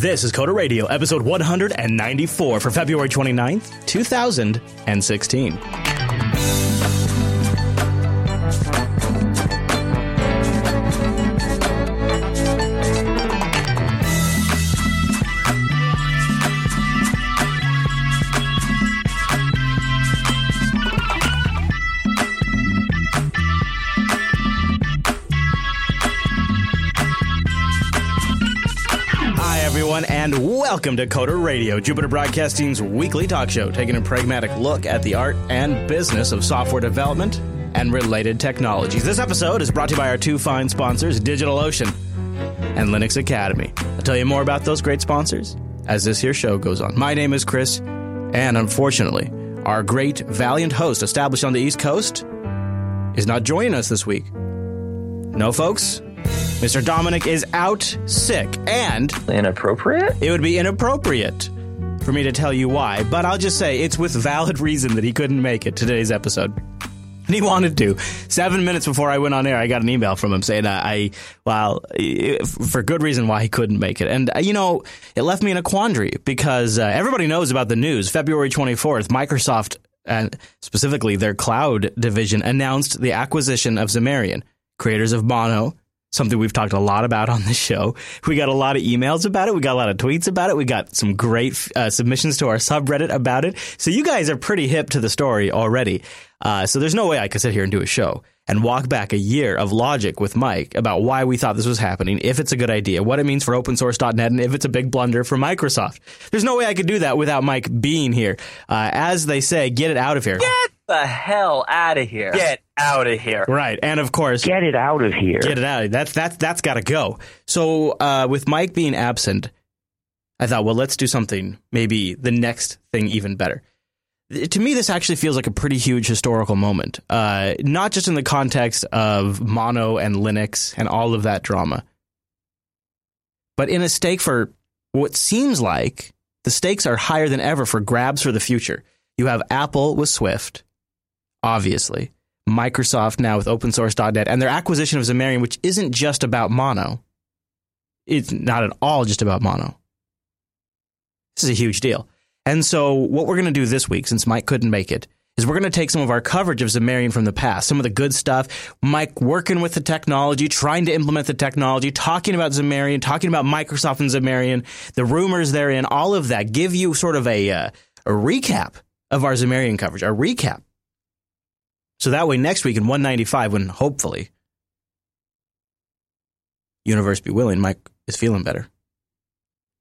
This is Coder Radio, episode 194 for February 29th, 2016. And welcome to Coder Radio, Jupiter Broadcasting's weekly talk show, taking a pragmatic look at the art and business of software development and related technologies. This episode is brought to you by our two fine sponsors, DigitalOcean and Linux Academy. I'll tell you more about those great sponsors as this here show goes on. My name is Chris, and unfortunately, our great, valiant host established on the East Coast is not joining us this week. No, folks. Mr. Dominic is out sick, and Inappropriate? it would be inappropriate for me to tell you why, but I'll just say it's with valid reason that he couldn't make it today's episode. And he wanted to. Seven minutes before I went on air, I got an email from him saying uh, I, well, for good reason why he couldn't make it. And, uh, you know, it left me in a quandary because uh, everybody knows about the news. February 24th, Microsoft, and specifically their cloud division, announced the acquisition of Zamarian, creators of Mono, something we've talked a lot about on the show. We got a lot of emails about it. We got a lot of tweets about it. We got some great uh, submissions to our subreddit about it. So you guys are pretty hip to the story already. Uh, so there's no way I could sit here and do a show and walk back a year of logic with Mike about why we thought this was happening, if it's a good idea, what it means for opensource.net, and if it's a big blunder for Microsoft. There's no way I could do that without Mike being here. Uh, as they say, get it out of here. Get the hell out of here. Get out of here. Right. And of course, Get it out of here. get it out. That's that's that's got to go. So uh, with Mike being absent, I thought, well, let's do something. Maybe the next thing even better. To me, this actually feels like a pretty huge historical moment. Uh, not just in the context of Mono and Linux and all of that drama, but in a stake for what seems like the stakes are higher than ever for grabs for the future. You have Apple with Swift, obviously. Microsoft now with opensource.net and their acquisition of Zamarian, which isn't just about mono. It's not at all just about mono. This is a huge deal. And so, what we're going to do this week, since Mike couldn't make it, is we're going to take some of our coverage of Zamarian from the past, some of the good stuff, Mike working with the technology, trying to implement the technology, talking about Zamarian, talking about Microsoft and Zamarian, the rumors therein, all of that, give you sort of a, uh, a recap of our Zamarian coverage, a recap. So that way, next week in 195, when hopefully, universe be willing, Mike is feeling better.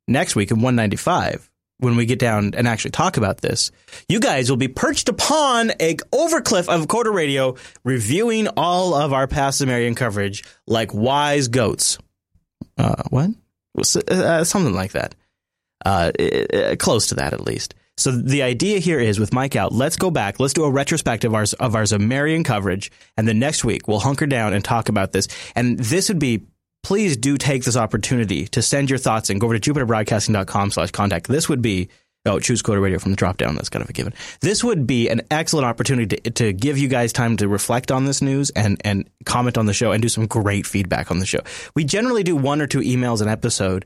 Next week in 195, when we get down and actually talk about this, you guys will be perched upon a overcliff of Coder Radio, reviewing all of our past Sumerian coverage like wise goats. Uh, what? Uh, something like that. Uh, close to that, at least. So the idea here is with Mike out, let's go back, let's do a retrospective of our, of our Zamarian coverage, and then next week we'll hunker down and talk about this. And this would be, please do take this opportunity to send your thoughts and Go over to jupiterbroadcasting.com slash contact. This would be, oh, choose Coder Radio from the drop down. That's kind of a given. This would be an excellent opportunity to, to give you guys time to reflect on this news and, and comment on the show and do some great feedback on the show. We generally do one or two emails an episode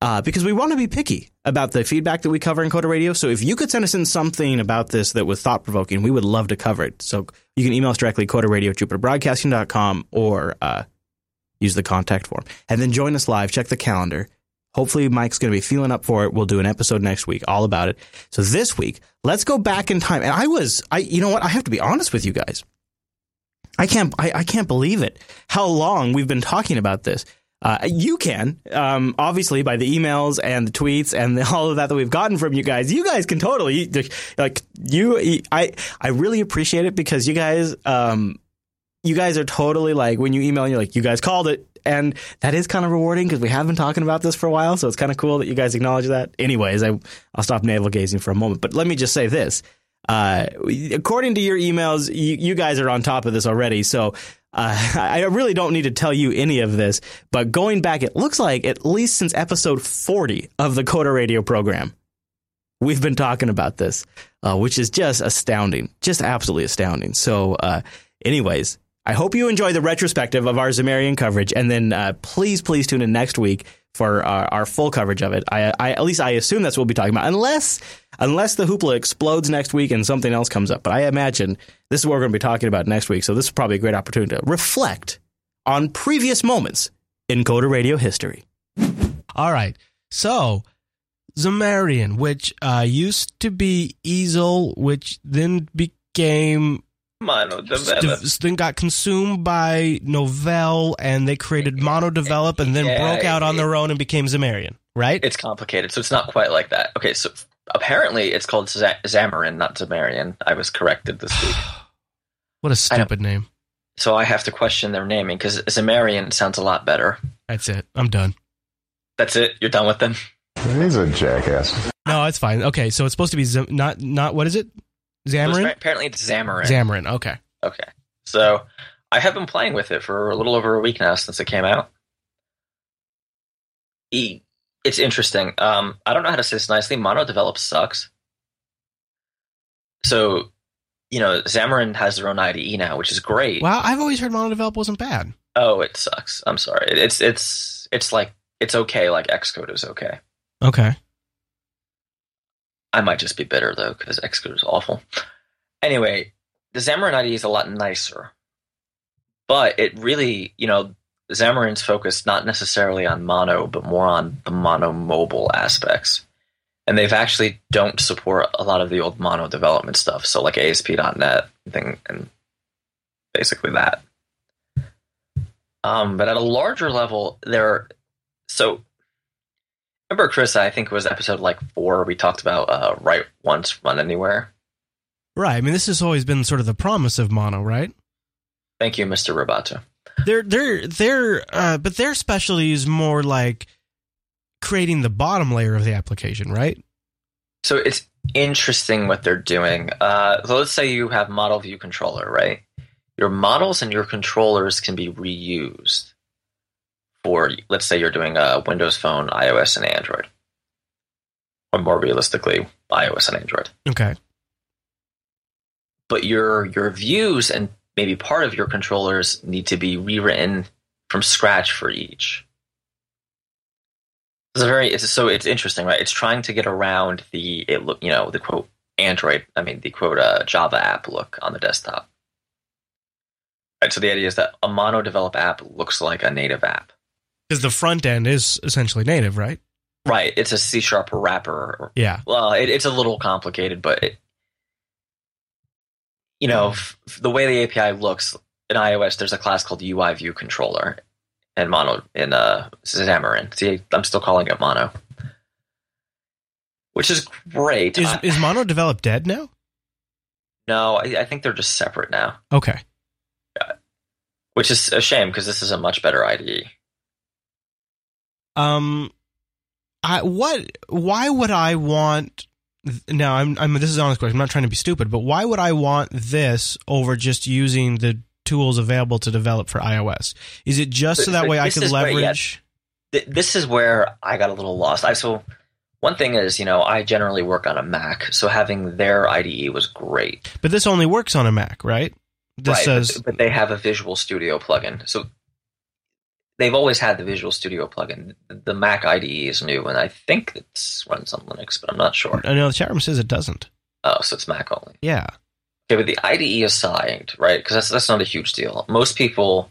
uh, because we want to be picky about the feedback that we cover in Coder Radio. So if you could send us in something about this that was thought provoking, we would love to cover it. So you can email us directly, Coder Radio at jupiterbroadcasting.com or uh, use the contact form. And then join us live, check the calendar. Hopefully, Mike's going to be feeling up for it. We'll do an episode next week all about it. So this week, let's go back in time. And I was, I, you know what? I have to be honest with you guys. I can't, I, I can't believe it. How long we've been talking about this. Uh, you can, um, obviously, by the emails and the tweets and the, all of that that we've gotten from you guys. You guys can totally like you. I I really appreciate it because you guys, um, you guys are totally like when you email, you're like, you guys called it, and that is kind of rewarding because we have been talking about this for a while. So it's kind of cool that you guys acknowledge that. Anyways, I I'll stop navel gazing for a moment, but let me just say this. Uh, according to your emails, you, you guys are on top of this already. So uh, I really don't need to tell you any of this, but going back, it looks like at least since episode 40 of the Coder Radio program, we've been talking about this, uh, which is just astounding, just absolutely astounding. So, uh, anyways, I hope you enjoy the retrospective of our Zamarian coverage, and then uh, please, please tune in next week for our, our full coverage of it. I, I, at least I assume that's what we'll be talking about, unless unless the hoopla explodes next week and something else comes up. But I imagine this is what we're going to be talking about next week. So this is probably a great opportunity to reflect on previous moments in Coder Radio history. All right, so Zamarian, which uh, used to be Easel, which then became Mono Develop. Then got consumed by Novell, and they created Mono Develop, and then yeah, broke out on their own and became Zamarian. Right? It's complicated, so it's not quite like that. Okay, so apparently it's called Z- Xamarin, not Zamarian. I was corrected this week. what a stupid name! So I have to question their naming because Zamarian sounds a lot better. That's it. I'm done. That's it. You're done with them. He's a jackass. No, it's fine. Okay, so it's supposed to be Z- not not what is it? Xamarin? apparently it's Xamarin. Xamarin, okay. Okay. So I have been playing with it for a little over a week now since it came out. It's interesting. Um, I don't know how to say this nicely. Mono develop sucks. So, you know, Xamarin has their own IDE now, which is great. Well, I've always heard mono develop wasn't bad. Oh, it sucks. I'm sorry. It's it's it's like it's okay. Like Xcode is okay. Okay. I might just be bitter though because Xcode is awful. Anyway, the Xamarin IDE is a lot nicer, but it really, you know, Xamarin's focused not necessarily on mono, but more on the mono mobile aspects. And they've actually don't support a lot of the old mono development stuff. So like ASP.NET thing and basically that. Um, but at a larger level, there. So Remember, Chris? I think it was episode like four. We talked about uh, write once, run anywhere. Right. I mean, this has always been sort of the promise of Mono, right? Thank you, Mister Roboto. They're they're they're uh, but their specialty is more like creating the bottom layer of the application, right? So it's interesting what they're doing. Uh, so let's say you have model view controller, right? Your models and your controllers can be reused for let's say you're doing a Windows Phone, iOS, and Android, or more realistically, iOS and Android. Okay. But your your views and maybe part of your controllers need to be rewritten from scratch for each. It's a very it's so it's interesting, right? It's trying to get around the it look you know the quote Android, I mean the quote uh, Java app look on the desktop. Right, so the idea is that a mono develop app looks like a native app. Because the front end is essentially native, right? Right. It's a C sharp wrapper. Yeah. Well, it, it's a little complicated, but it, you know, f- the way the API looks in iOS, there's a class called UI View Controller and Mono in uh, Xamarin. See, I'm still calling it Mono, which is great. Is, is Mono developed dead now? No, I, I think they're just separate now. Okay. Yeah. Which is a shame because this is a much better IDE. Um, I what? Why would I want? Now, I'm. I'm. This is an honest question. I'm not trying to be stupid, but why would I want this over just using the tools available to develop for iOS? Is it just so that way I could leverage? Where, yeah, this is where I got a little lost. I so one thing is, you know, I generally work on a Mac, so having their IDE was great. But this only works on a Mac, right? This right, says, but, but, they have a Visual Studio plugin, so they've always had the Visual Studio plugin. The Mac IDE is new, and I think it runs on Linux, but I'm not sure. I know the chat room says it doesn't. Oh, so it's Mac only. Yeah. Okay, but the IDE aside, right? Because that's that's not a huge deal. Most people,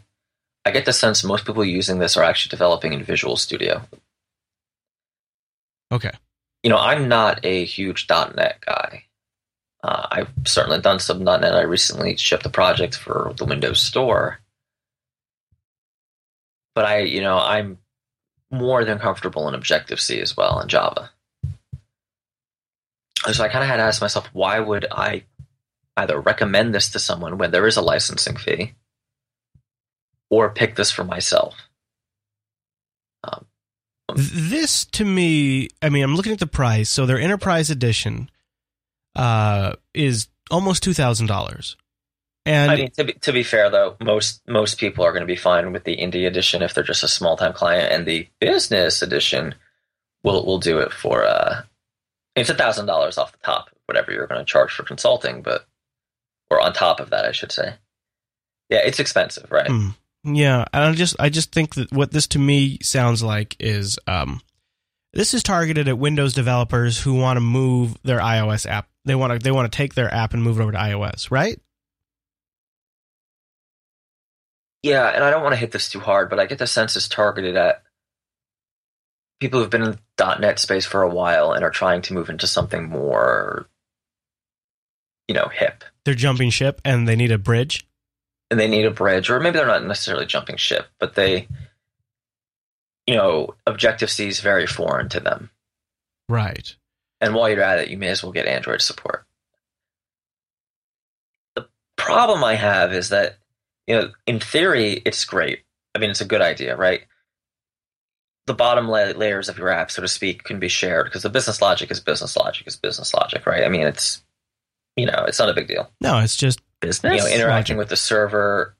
I get the sense most people using this are actually developing in Visual Studio. Okay. You know, I'm not a huge .NET guy. Uh, I've certainly done some .NET. I recently shipped a project for the Windows Store but I, you know, I'm more than comfortable in Objective C as well in Java. So I kind of had to ask myself, why would I either recommend this to someone when there is a licensing fee, or pick this for myself? Um, this to me, I mean, I'm looking at the price. So their Enterprise Edition uh, is almost two thousand dollars. And I mean, to be, to be fair though, most most people are going to be fine with the indie edition if they're just a small time client, and the business edition will will do it for uh, it's a thousand dollars off the top, whatever you're going to charge for consulting, but or on top of that, I should say. Yeah, it's expensive, right? Hmm. Yeah, and I just I just think that what this to me sounds like is um, this is targeted at Windows developers who want to move their iOS app. They want to they want to take their app and move it over to iOS, right? Yeah, and I don't want to hit this too hard, but I get the sense it's targeted at people who've been in the .NET space for a while and are trying to move into something more, you know, hip. They're jumping ship and they need a bridge. And they need a bridge, or maybe they're not necessarily jumping ship, but they, you know, Objective C is very foreign to them. Right. And while you're at it, you may as well get Android support. The problem I have is that, you know, in theory, it's great. I mean, it's a good idea, right? The bottom la- layers of your app, so to speak, can be shared because the business logic is business logic is business logic, right? I mean, it's, you know, it's not a big deal. No, it's just business. You know, interacting logic. with the server,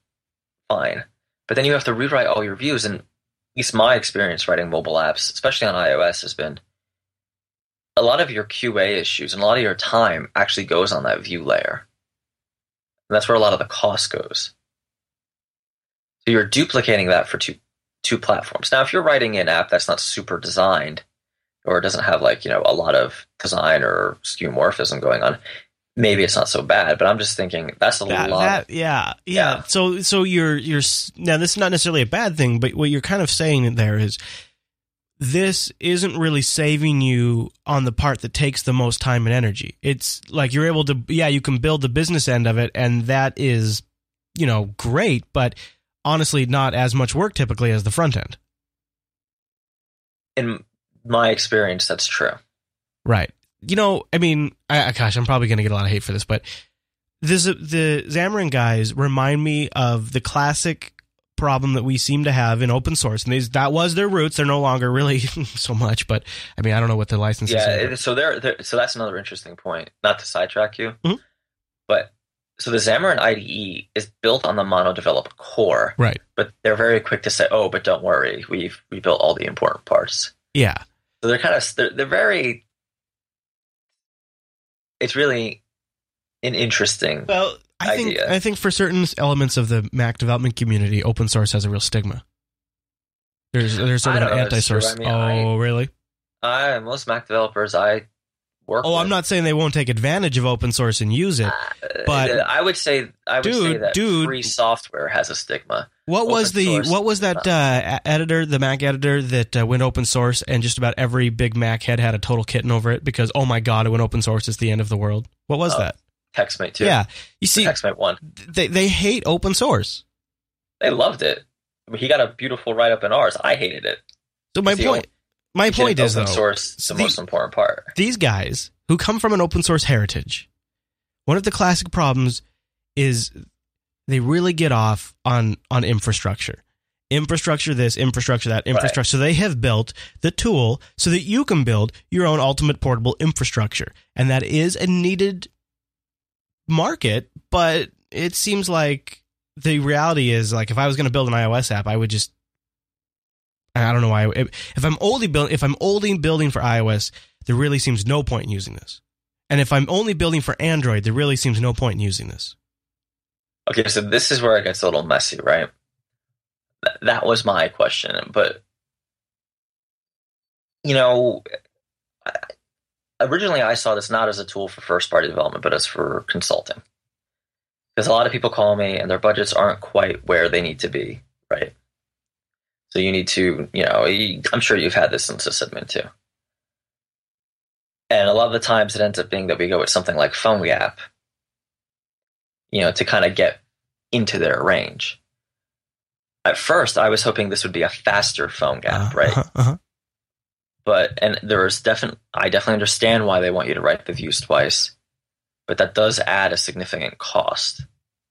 fine. But then you have to rewrite all your views. And at least my experience writing mobile apps, especially on iOS, has been a lot of your QA issues and a lot of your time actually goes on that view layer. And that's where a lot of the cost goes. So you're duplicating that for two two platforms. Now, if you're writing an app that's not super designed or doesn't have like, you know, a lot of design or skeuomorphism going on, maybe it's not so bad. But I'm just thinking that's a that, lot. that- yeah, yeah, Yeah. So, so you're you're now this is not necessarily a bad thing, but what you're kind of saying there is this isn't really saving you on the part that takes the most time and energy. It's like you're able to, yeah, you can build the business end of it, and that is, you know, great, but honestly, not as much work typically as the front end. in my experience, that's true. Right. You know, I mean, I, gosh, I'm probably going to get a lot of hate for this, but this the Xamarin guys remind me of the classic problem that we seem to have in open source, and these, that was their roots. They're no longer really so much, but I mean, I don't know what the licenses. Yeah, are. so there, there, so that's another interesting point. Not to sidetrack you, Mhm. but so the Xamarin IDE is built on the mono-developed core, right. but they're very quick to say, "Oh, but don't worry, we've we built all the important parts." Yeah. So they're kind of they're, they're very. It's really an interesting. Well, I think idea. I think for certain elements of the Mac development community, open source has a real stigma. There's there's sort of an know, it's true. anti-source. Oh, I mean, I- oh, really? I most Mac developers I work. Oh, I'm not saying they won't take advantage of open source and use it. uh, but- I would say I would say Dude, that dude. free software has a stigma. What was the what was that uh, editor, the Mac editor that uh, went open source, and just about every big Mac head had a total kitten over it because oh my god, it went open source, it's the end of the world. What was Oh, that? TextMate too. Yeah, you see, TextMate one. they they hate open source. They loved it. I mean, he got a beautiful write up in Ars. I hated it. So my point, my You point is though, source so the the- most important part. these guys who come from an open source heritage, one of the classic problems is they really get off on on infrastructure. Infrastructure this, infrastructure that, infrastructure. So they have built the tool so that you can build your own ultimate portable infrastructure. And that is a needed market, but it seems like the reality is like if I was going to build an iOS app, I would just I don't know why if, I'm only building if I'm only building for iOS, there really seems no point in using this. And if I'm only building for Android, there really seems no point in using this. Okay, so this is where it gets a little messy, right? Th- That was my question, but you know, originally I saw this not as a tool for first party development, but as for consulting. Because a lot of people call me and their budgets aren't quite where they need to be, right? So you need to, you know, I'm sure you've had this in sysadmin too. And a lot of the times it ends up being that we go with something like PhoneGap, you know, to kind of get into their range. At first, I was hoping this would be a faster phone gap, Uh, right? uh-huh, uh-huh. But and there is definitely, I definitely understand why they want you to write the views twice, but that does add a significant cost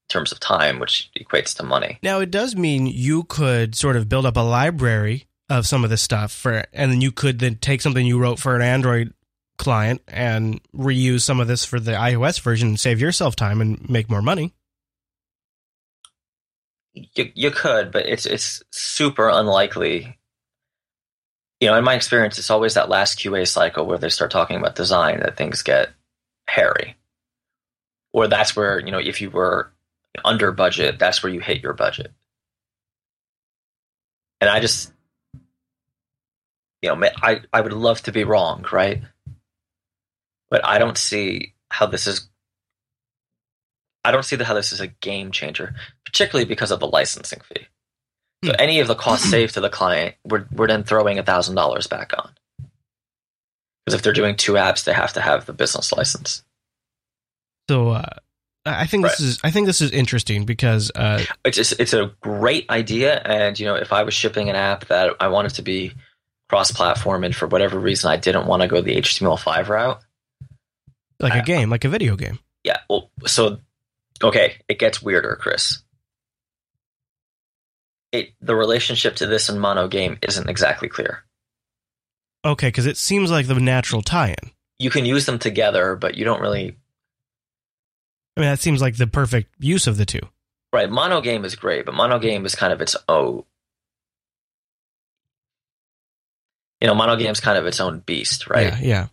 terms of time, which equates to money. Now it does mean you could sort of build up a library of some of this stuff for, and then you could then take something you wrote for an Android client and reuse some of this for the iOS version and save yourself time and make more money. You, you could, but it's it's super unlikely. You know, in my experience, it's always that last QA cycle where they start talking about design that things get hairy. Or that's where, you know, if you were under budget, that's where you hit your budget. And I just, you know, I, I would love to be wrong, right? But I don't see how this is. I don't see how this is a game changer, particularly because of the licensing fee. So Hmm. any of the costs saved to the client, we're, we're then throwing a thousand dollars back on. Because if they're doing two apps, they have to have the business license. So uh, I think this is I think this is interesting because uh, it's it's a great idea. And you know if i was shipping an app that i wanted to be cross platform and for whatever reason i didn't want to go the html5 route like a game, like a video game. yeah. Well so okay it gets weirder chris. It the relationship to this and mono game isn't exactly clear. Okay, because it seems like the natural tie-in. you can use them together but you don't really I mean, that seems like the perfect use of the two. right mono game is great but mono game is kind of its own you know mono game's kind of its own beast right Yeah, yeah.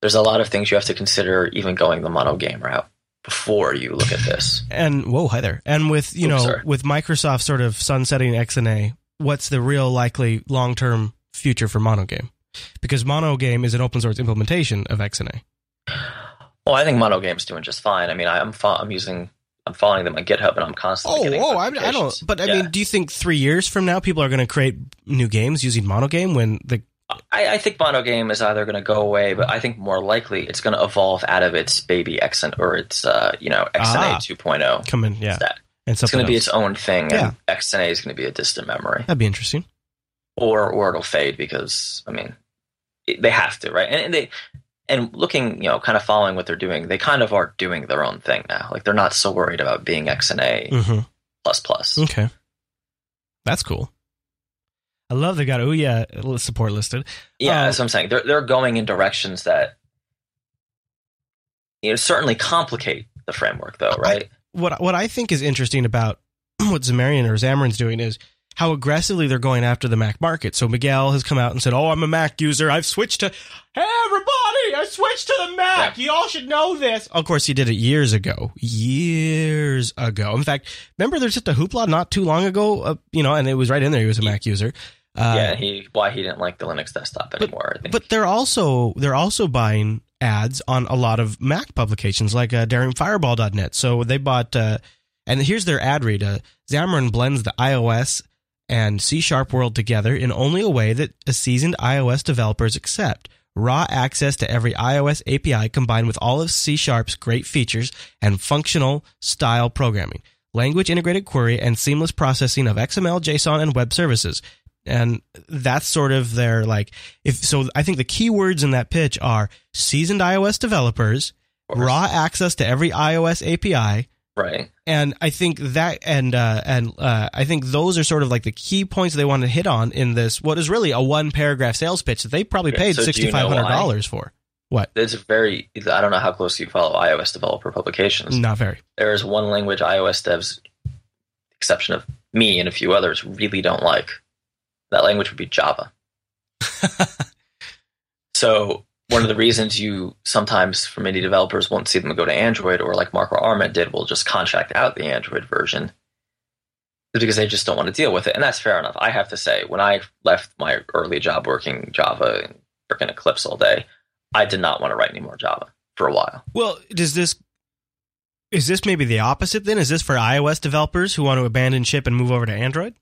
there's a lot of things you have to consider even going the mono game route before you look at this. And whoa, hi there. And with you Oops, know, sorry. with Microsoft sort of sunsetting XNA, what's the real likely long-term future for Monogame? Because Monogame is an open source implementation of XNA. I think mono game's doing just fine. I mean, I, I'm fo- I'm using I'm following them on GitHub and I'm constantly Oh, getting oh, I, I don't. But I Yeah. mean, do you think three years from now people are going to create new games using Monogame when the I, I think mono game is either going to go away, but I think more likely it's going to evolve out of its baby XN or its uh, you know XNA Ah. 2.0 come in? Yeah, stack. and It's going to be its own thing, Yeah. and XNA is going to be a distant memory, That'd be interesting. or or it'll fade because I mean it, they have to, right? And, and they and looking, you know, kind of following what they're doing, they kind of are doing their own thing now. Like they're not so worried about being XNA hmm plus plus. Okay, that's cool. I love they got Ouya support listed. Yeah, Uh, that's what I'm saying. They're they're going in directions that you know certainly complicate the framework, though, right? what what I think is interesting about what Zamarian or Xamarin's doing is how aggressively they're going after the Mac market. So Miguel has come out and said, "Oh, I'm a Mac user. I've switched to Hey everybody, I switched to the Mac. You all should know this." Of course, he did it years ago. Years ago. In fact, remember there's just a hoopla not too long ago, uh, you know, and it was right in there he was a Mac user. Uh, yeah, he why he didn't like the Linux desktop anymore. I think. but they're also they're also buying ads on a lot of Mac publications like uh, DaringFireball.net. So they bought, uh, and here's their ad read: uh, Xamarin blends the iOS and C Sharp world together in only a way that a seasoned iOS developers accept. Raw access to every iOS API combined with all of C Sharp's great features and functional style programming, language integrated query, and seamless processing of XML, JSON, and web services and that's sort of their like if so i think the keywords in that pitch are seasoned ios developers raw access to every ios api right. and i think that and uh and uh i think those are sort of like the key points they want to hit on in this what is really a one paragraph sales pitch that they probably paid so do know $6500 for what It's very. I don't know how closely you follow iOS developer publications. not very There is one language iOS devs, exception of me and a few others, really don't like. That language would be Java. So one of the reasons you sometimes from indie developers won't see them go to Android or like Marco Arment did, will just contract out the Android version is because they just don't want to deal with it. And that's fair enough. I have to say, when I left my early job working Java and freaking Eclipse all day, I did not want to write any more Java for a while. well does this is this maybe the opposite then is this for ios developers who want to abandon ship and move over to android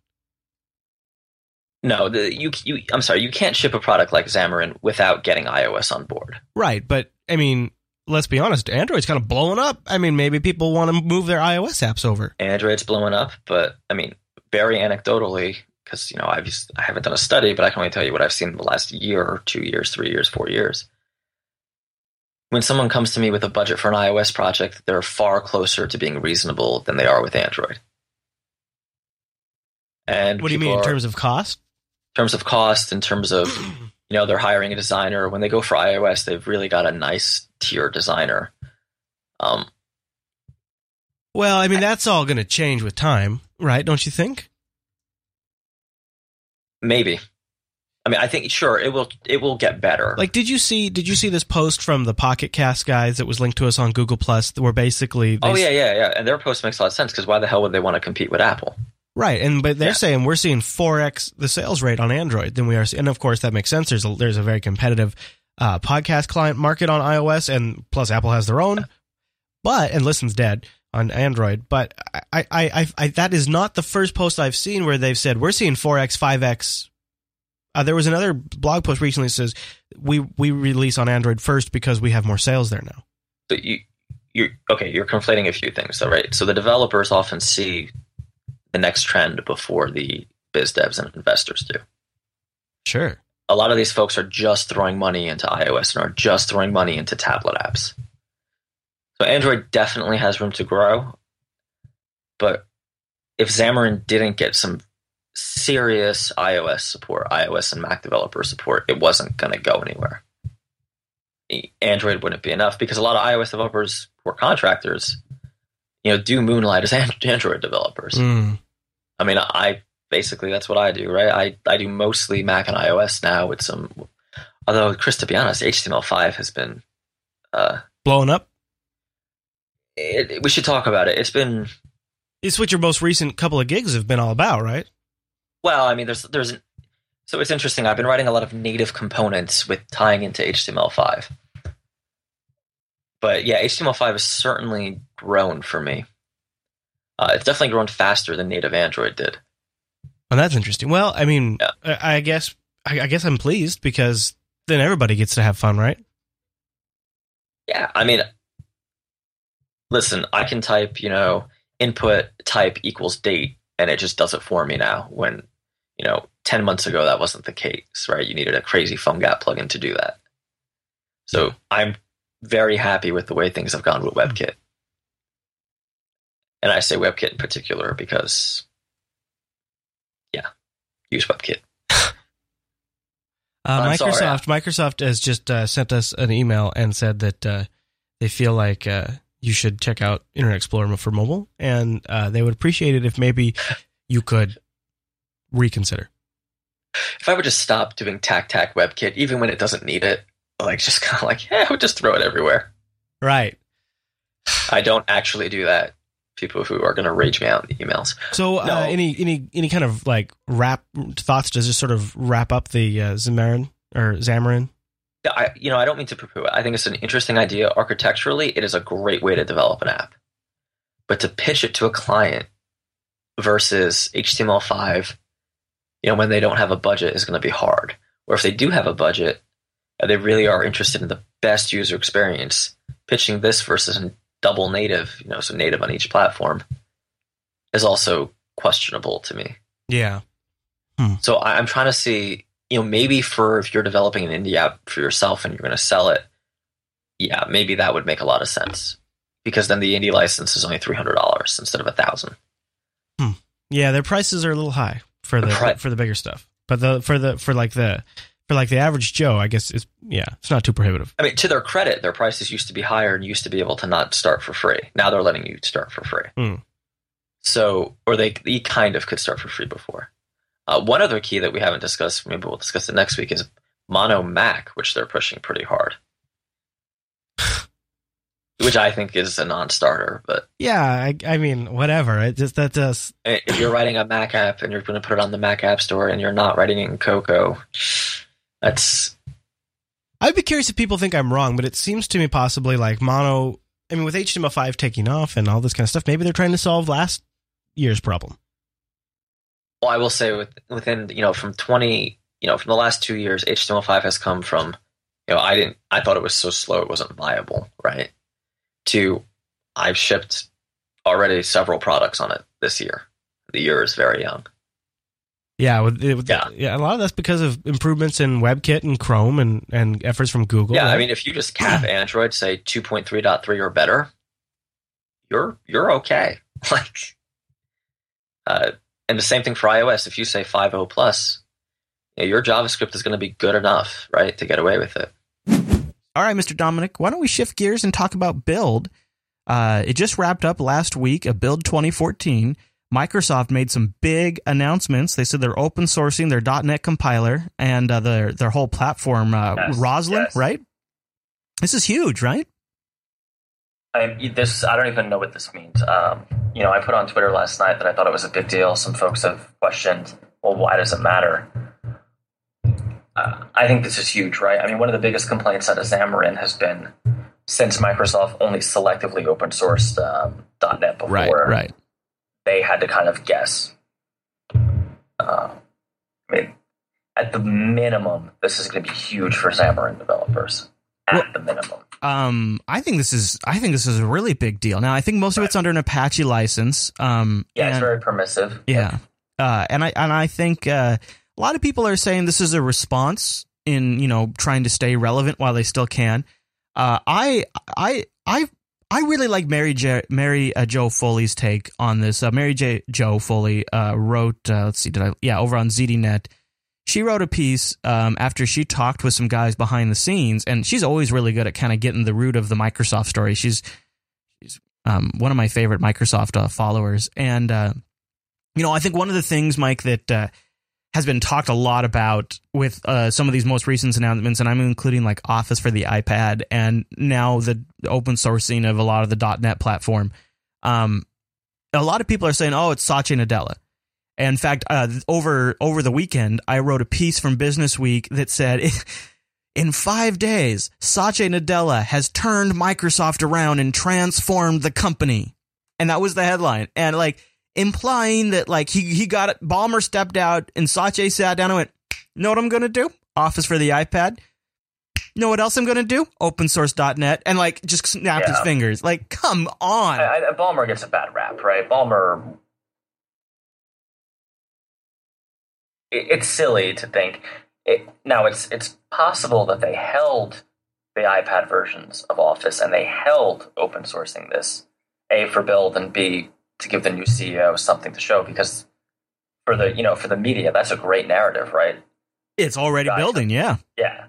No, the, you, you, I'm sorry, you can't ship a product like Xamarin without getting iOS on board. Right, but I mean, let's be honest, Android's kind of blowing up. I mean, maybe people want to move their iOS apps over. Android's blowing up, but I mean, very anecdotally, because you know I've I haven't done a study, but I can only tell you what I've seen in the last year or two years, three years, four years. When someone comes to me with a budget for an iOS project, they're far closer to being reasonable than they are with Android. And What do you mean in terms of cost? In terms of cost, in terms of you know they're hiring a designer. When they go for iOS, they've really got a nice tier designer. Um, Well, I mean, that's all going to change with time, right? Don't you think? maybe. I mean, I think sure it will it will get better. Like, did you see? Did you see this post from the Pocket Cast guys that was linked to us on Google Plus? Where basically, oh yeah, yeah, yeah, and their post makes a lot of sense because why the hell would they want to compete with Apple? Right, and but they're Yeah. saying we're seeing four x the sales rate on Android than we are, and of course that makes sense. There's a, there's a very competitive uh, podcast client market on iOS, and plus Apple has their own, but and Listen's dead on Android. But I, I, I, I that is not the first post I've seen where they've said we're seeing four x, five x. Uh, there was another blog post recently that says we we release on Android first because we have more sales there now. But you you okay? You're conflating a few things, though, right? So the developers often see the next trend before the biz devs and investors do. Sure. a lot of these folks are just throwing money into iOS and are just throwing money into tablet apps. So Android definitely has room to grow. But if Xamarin didn't get some serious iOS support, iOS and Mac developer support, it wasn't going to go anywhere. Android wouldn't be enough because a lot of iOS developers were contractors, you know, do moonlight as Android developers. Mm. I mean, I basically that's what I do, right? I, I do mostly Mac and iOS now with some. Although, Chris, to be honest, HTML5 has been. Uh, Blowing up. it, it- we should talk about it. It's been It's what your most recent couple of gigs have been all about, right? well. I mean, there's there's so it's interesting. I've been writing a lot of native components with tying into HTML5. But yeah, HTML5 has certainly grown for me. Uh, it's definitely grown faster than native Android did. Well, that's interesting. Well, I mean, Yeah. I, I guess I, I guess I'm pleased because then everybody gets to have fun, right? Yeah, I mean, listen, I can type, you know, input type equals date, and it just does it for me now. When, you know, 10 months ago, that wasn't the case, right? You needed a crazy PhoneGap plugin to do that. So I'm very happy with the way things have gone with WebKit. And I say WebKit in particular because, yeah, use WebKit. Uh, I'm sorry. Microsoft Microsoft has just uh, sent us an email and said that uh, they feel like uh, you should check out Internet Explorer for mobile, and uh, they would appreciate it if maybe you could reconsider. If I would just stop doing tac tac WebKit, even when it doesn't need it, like just kind of like, yeah, I would just throw it everywhere. Right. I don't actually do that. People who are going to rage me out in the emails. So, uh, No. any any any kind of like wrap thoughts to just sort of wrap up the uh, Xamarin or Xamarin? I, you know, I don't mean to poo-poo it. I think it's an interesting idea. Architecturally, it is a great way to develop an app. But to pitch it to a client versus HTML5, you know, when they don't have a budget is going to be hard. Or if they do have a budget, Uh, they really are interested in the best user experience, pitching this versus a double native, you know, so native on each platform, is also questionable to me. Yeah. Hmm. So I- I'm trying to see, you know, maybe for if you're developing an indie app for yourself and you're going to sell it, yeah, maybe that would make a lot of sense because then the indie license is only three hundred dollars instead of a thousand. Hmm. Yeah, their prices are a little high for the Right. for the bigger stuff, but the for the for like the for like the average Joe, I guess it's yeah, it's not too prohibitive. I mean, to their credit, their prices used to be higher and used to be able to not start for free. Now they're letting you start for free. Hmm. So, or they, you kind of could start for free before. Uh, one other key that we haven't discussed, maybe we'll discuss it next week, is Mono Mac, which they're pushing pretty hard. which I think is a non-starter, but Yeah, I, I mean, whatever. It just that does. if you're writing a Mac app and you're going to put it on the Mac App Store and you're not writing it in Cocoa, that's I'd be curious if people think I'm wrong, but it seems to me possibly like mono. I mean, with HTML5 taking off and all this kind of stuff, maybe they're trying to solve last year's problem. well, I will say with, within you know from 20 you know from the last two years, HTML5 has come from you know I didn't I thought it was so slow it wasn't viable, right? To I've shipped already several products on it this year. The year is very young. Yeah, with, with Yeah. yeah, a lot of that's because of improvements in WebKit and Chrome and, and efforts from Google. Yeah, I mean, if you just cap Android, say 2.3.3 or better, you're you're okay. Like, uh, and the same thing for iOS. If you say 5.0 plus, yeah, your JavaScript is going to be good enough, right, to get away with it. All right, Mr. Dominic, why don't we shift gears and talk about Build? Uh, it just wrapped up last week, a Build 2014. Microsoft made some big announcements. They said they're open sourcing their .NET compiler and uh, their their whole platform, uh, Yes, Roslyn, yes. right? This is huge, right? I, this I don't even know what this means. Um, you know, I put on Twitter last night that I thought it was a big deal. Some folks have questioned, well, why does it matter? Uh, I think this is huge, right? I mean, one of the biggest complaints out of Xamarin has been since Microsoft only selectively open sourced um, .NET before, Right, right. They had to kind of guess. Uh, I mean, at the minimum, this is going to be huge for Xamarin developers. At Well- the minimum. Um, I think this is I think this is a really big deal. Now, I think most of it's under an Apache license. Um, Yeah, it's very permissive. Yeah, uh, and I and I think uh, a lot of people are saying this is a response in you know trying to stay relevant while they still can. Uh, I I I I really like Mary J, Mary uh, Jo Foley's take on this. Uh, Mary J Jo Foley uh, wrote. Uh, let's see, did I? Yeah, over on ZDNet. She wrote a piece um, after she talked with some guys behind the scenes, and she's always really good at kind of getting the root of the Microsoft story. She's she's um, one of my favorite Microsoft uh, followers, and uh, you know, I think one of the things, Mike, that has been talked a lot about with uh, some of these most recent announcements, and I'm including like Office for the iPad and now the open sourcing of a lot of the .NET platform. Um, a lot of people are saying, "Oh, it's Satya Nadella." And in fact, uh, over over the weekend, I wrote a piece from Business Week that said. In five days, Satya Nadella has turned Microsoft around and transformed the company. And that was the headline. And like, implying that like he he got it. Ballmer stepped out and Satya sat down and went, "Know what I'm going to do? Office for the iPad. Know what else I'm going to do? Open source.net." And like just snapped his fingers. Like, come on. I, I, Ballmer gets a bad rap, right? Ballmer. It, it's silly to think. It, now, it's it's possible that they held the iPad versions of Office and they held open sourcing this, a for build and b to give the new CEO something to show because for the you know for the media that's a great narrative, right? it's already building. Yeah. Yeah,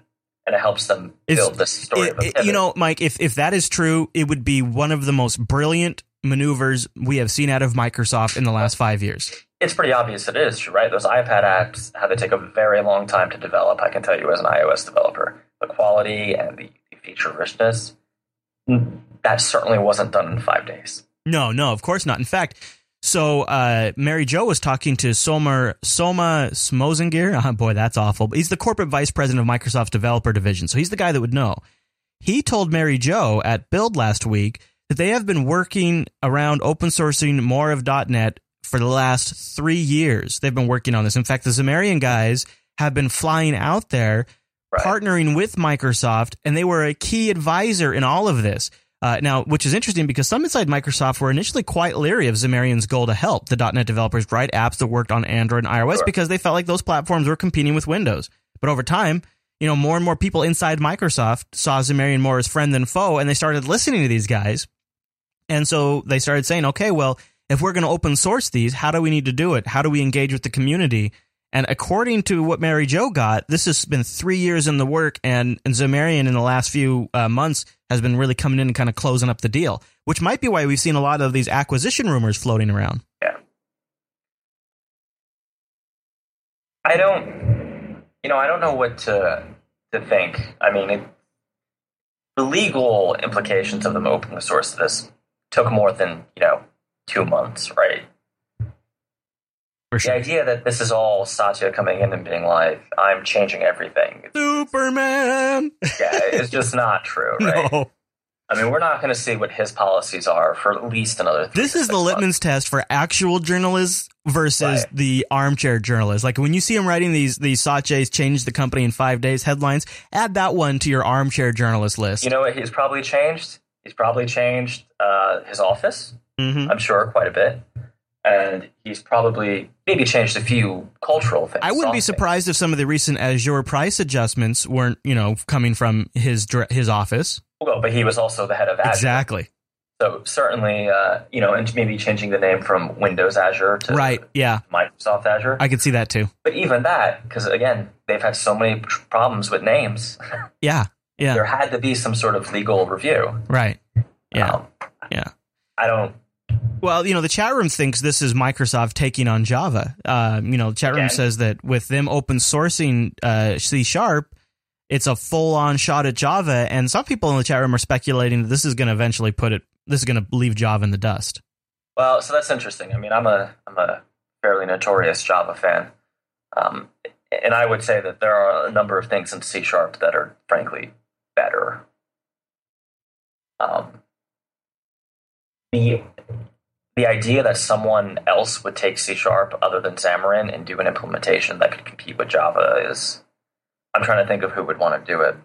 and it helps them It's- build this story. It- it- you know, Mike, if if that is true, it would be one of the most brilliant maneuvers we have seen out of Microsoft in the last five years. it's pretty obvious it is right. Those iPad apps had to take a very long time to develop. I can tell you as an iOS developer, the quality and the feature richness that certainly wasn't done in five days. No, no, of course not. In fact, so uh, Mary Jo was talking to Soma Soma Smozengir. Oh, boy, that's awful. But he's the corporate vice president of Microsoft's developer division, so he's the guy that would know. He told Mary Jo at Build last week that they have been working around open sourcing more of .NET for the last three years. They've been working on this. In fact, the Zamarian guys have been flying out there Right. partnering with Microsoft, and they were a key advisor in all of this. Uh, now, which is interesting because some inside Microsoft were initially quite leery of Zamarian's goal to help the .NET developers write apps that worked on Android and iOS Sure. because they felt like those platforms were competing with Windows. But over time, you know, more and more people inside Microsoft saw Zamarian more as friend than foe, and they started listening to these guys. And so they started saying, okay, well, if we're going to open source these, how do we need to do it? How do we engage with the community? And according to what Mary Jo got, this has been three years in the work, and, and Zamarian in the last few uh, months has been really coming in and kind of closing up the deal, which might be why we've seen a lot of these acquisition rumors floating around. Yeah. I don't, you know, I don't know what to to think. I mean, it, the legal implications of them opening the source of this took more than you know two months, right? For The idea that this is all Satya coming in and being like, "I'm changing everything," Superman! yeah, it's just not true, right? No. I mean, we're not going to see what his policies are for at least another. Three This is the six months. litmus test for actual journalists versus Right. the armchair journalists. Like when you see him writing these these Saches changed the company in five days headlines, add that one to your armchair journalist list. You know what? He's probably changed. He's probably changed uh, his office. hmm I'm sure quite a bit, and he's probably maybe changed a few cultural things. I wouldn't be surprised if some of the recent Azure price adjustments weren't, you know, coming from his his office. Well, but he was also the head of Azure, Exactly. so certainly, uh, you know, and maybe changing the name from Windows Azure to Right. Yeah. Microsoft Azure. I could see that too. but even that, because again, they've had so many problems with names, Yeah. Yeah. there had to be some sort of legal review. Right. Yeah. Um, Yeah. I don't. Well, you know, the chat room thinks this is Microsoft taking on Java. Uh, you know, the chat room says that with them open sourcing uh, C sharp, it's a full on shot at Java. And some people in the chat room are speculating that this is going to eventually put it, this is going to leave Java in the dust. Well, so that's interesting. I mean, I'm a I'm a fairly notorious Java fan, um, and I would say that there are a number of things in C Sharp that are frankly better. Um, the the idea that someone else would take C Sharp other than Xamarin and do an implementation that could compete with Java is I'm trying to think of who would want to do it.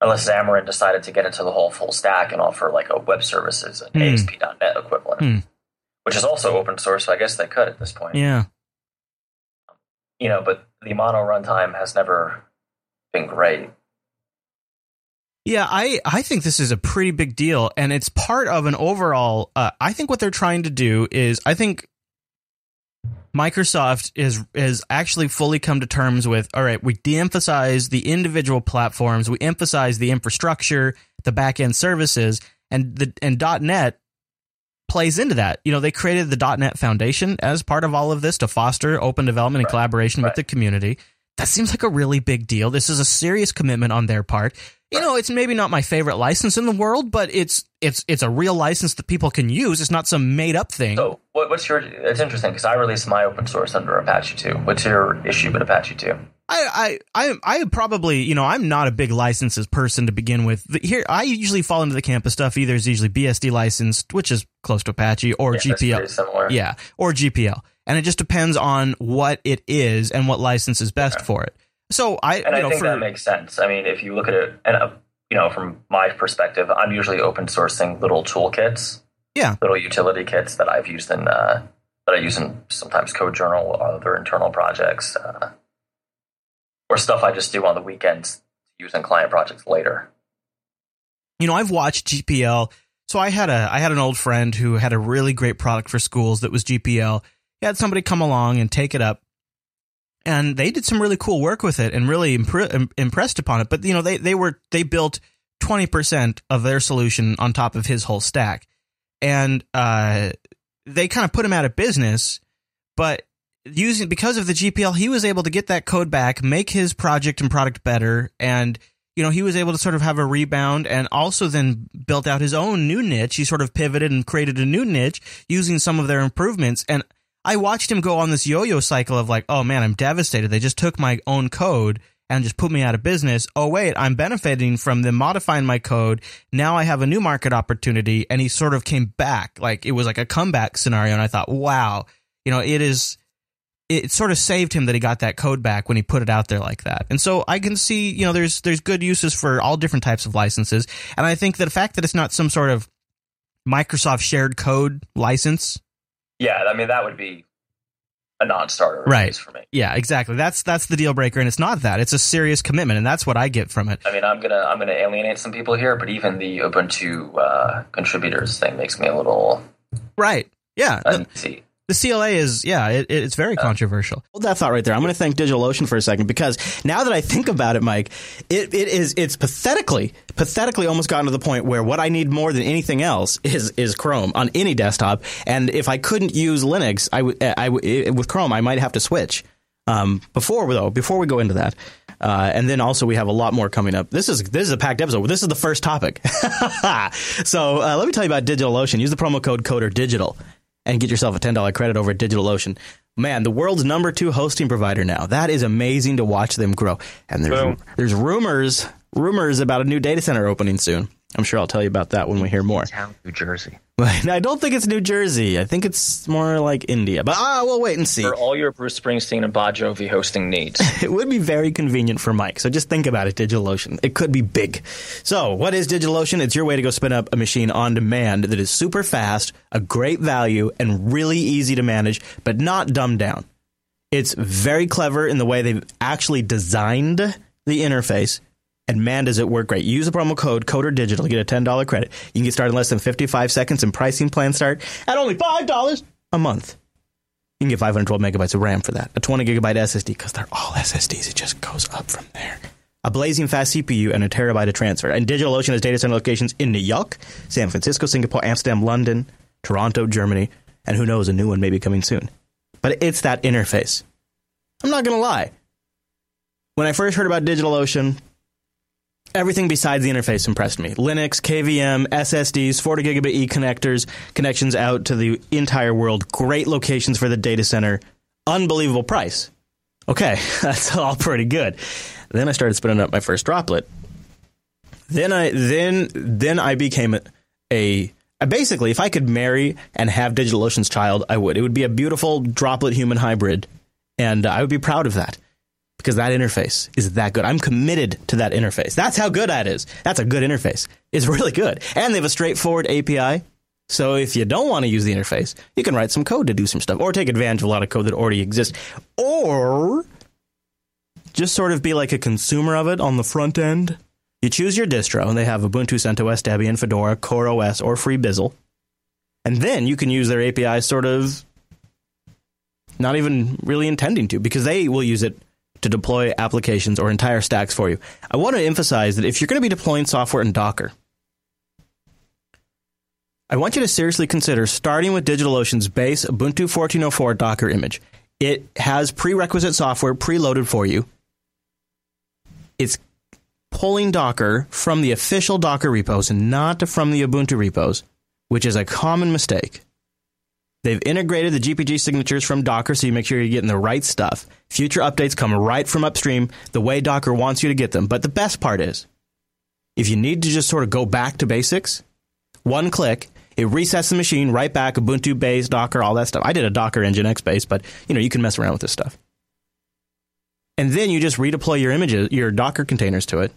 Unless Xamarin decided to get into the whole full stack and offer like a web services and Hmm. ASP.NET equivalent, Hmm. which is also open source, so I guess they could at this point. Yeah. You know, but the mono runtime has never been great. Yeah, I, I think this is a pretty big deal, and it's part of an overall. Uh, I think what they're trying to do is, I think Microsoft is is actually fully come to terms with. All right, we de-emphasize the individual platforms, we emphasize the infrastructure, the back end services, and the and .NET plays into that. You know, they created the .NET Foundation as part of all of this to foster open development and Right, collaboration with the community. That seems like a really big deal. This is a serious commitment on their part. You know, it's maybe not my favorite license in the world, but it's it's it's a real license that people can use. It's not some made up thing. So, what, what's your? It's interesting because I released my open source under Apache 2. What's your issue with Apache 2? I, I, I, I probably, you know, I'm not a big licenses person to begin with. Here, I usually fall into the camp of stuff. Either is usually BSD licensed, which is close to Apache, or Yeah, GPL. similar. Yeah, or GPL, and it just depends on what it is and what license is best for it. So I, and I know, think for that makes sense. I mean, if you look at it, and uh, you know, from my perspective, I'm usually open sourcing little toolkits, Yeah. little utility kits that I've used in uh, that I use in sometimes CodeJournal or other internal projects, uh, or stuff I just do on the weekends to use in client projects later. you know, I've watched GPL. So I had a I had an old friend who had a really great product for schools that was GPL. He had somebody come along and take it up, and they did some really cool work with it and really impre- impressed upon it. But you know, they they were they built twenty percent of their solution on top of his whole stack, and uh, they kind of put him out of business. But using because of the GPL, he was able to get that code back, make his project and product better, and you know, he was able to sort of have a rebound and also then built out his own new niche. He sort of pivoted and created a new niche using some of their improvements. And I watched him go on this yo yo cycle of like, oh man, I'm devastated. They just took my own code and just put me out of business. Oh, wait, I'm benefiting from them modifying my code. Now I have a new market opportunity. And he sort of came back. Like it was like a comeback scenario. And I thought, wow, you know, it is it sort of saved him that he got that code back when he put it out there like that. And so I can see, you know, there's there's good uses for all different types of licenses. And I think that the fact that it's not some sort of Microsoft shared code license. Yeah, I mean that would be a non-starter, Right. for me. Yeah, exactly. That's that's the deal breaker and it's not that. It's a serious commitment and that's what I get from it. I mean, I'm gonna I'm gonna alienate some people here, but even the Ubuntu uh, contributors thing makes me a little Right. Yeah. Uneasy. The CLA is yeah, it, it's very controversial. Hold that thought right there. I'm going to thank DigitalOcean for a second because now that I think about it, Mike, it, it is it's pathetically pathetically almost gotten to the point where what I need more than anything else is is Chrome on any desktop. And if I couldn't use Linux, I would I with Chrome I might have to switch. Um, before though, before we go into that. Uh, and then also we have a lot more coming up. This is this is a packed episode. This is the first topic. so uh, let me tell you about DigitalOcean. Use the promo code Coder Digital and get yourself a $10 credit over at DigitalOcean. Man, the world's number two hosting provider now. That is amazing to watch them grow. And there's Boom. there's rumors rumors about a new data center opening soon. I'm sure I'll tell you about that when we hear more. Town, New Jersey. I don't think it's New Jersey. I think it's more like India. But ah, we'll wait and see. For all your Bruce Springsteen and Bon Jovi hosting needs. It would be very convenient for Mike. So just think about it, DigitalOcean. It could be big. So what is DigitalOcean? It's your way to go spin up a machine on demand that is super fast, a great value, and really easy to manage, but not dumbed down. It's very clever in the way they've actually designed the interface. And man, does it work great. Use the promo code Coder Digital to get a $10 credit. You can get started in less than 55 seconds and pricing plans start at only $5 a month. You can get 512 megabytes of RAM for that. A 20 gigabyte SSD, because they're all SSDs. It just goes up from there. A blazing fast CPU and a terabyte of transfer. And DigitalOcean has data center locations in New York, San Francisco, Singapore, Amsterdam, London, Toronto, Germany, and who knows, a new one may be coming soon. But it's that interface. I'm not going to lie. When I first heard about DigitalOcean, everything besides the interface impressed me. Linux, KVM, SSDs, 40 gigabit E connectors, connections out to the entire world, great locations for the data center, unbelievable price. Okay, that's all pretty good. Then I started spinning up my first droplet. Then I then then I became a, a basically if I could marry and have DigitalOcean's child, I would. It would be a beautiful droplet human hybrid, and I would be proud of that because that interface is that good. I'm committed to that interface. That's how good that is. That's a good interface. It's really good, and they have a straightforward API. So if you don't want to use the interface, you can write some code to do some stuff, or take advantage of a lot of code that already exists, or just sort of be like a consumer of it on the front end. You choose your distro, and they have Ubuntu, CentOS, Debian, Fedora, CoreOS, or FreeBSD. And then you can use their API sort of not even really intending to, because they will use it to deploy applications or entire stacks for you. I want to emphasize that if you're going to be deploying software in Docker, I want you to seriously consider starting with DigitalOcean's base Ubuntu 14.04 Docker image. It has prerequisite software preloaded for you. It's pulling Docker from the official Docker repos and not from the Ubuntu repos, which is a common mistake. They've integrated the GPG signatures from Docker so you make sure you're getting the right stuff. Future updates come right from upstream the way Docker wants you to get them. But the best part is, if you need to just sort of go back to basics, one click, it resets the machine right back, Ubuntu base, Docker, all that stuff. I did a Docker Nginx base, but you know, you can mess around with this stuff. And then you just redeploy your images, your Docker containers to it,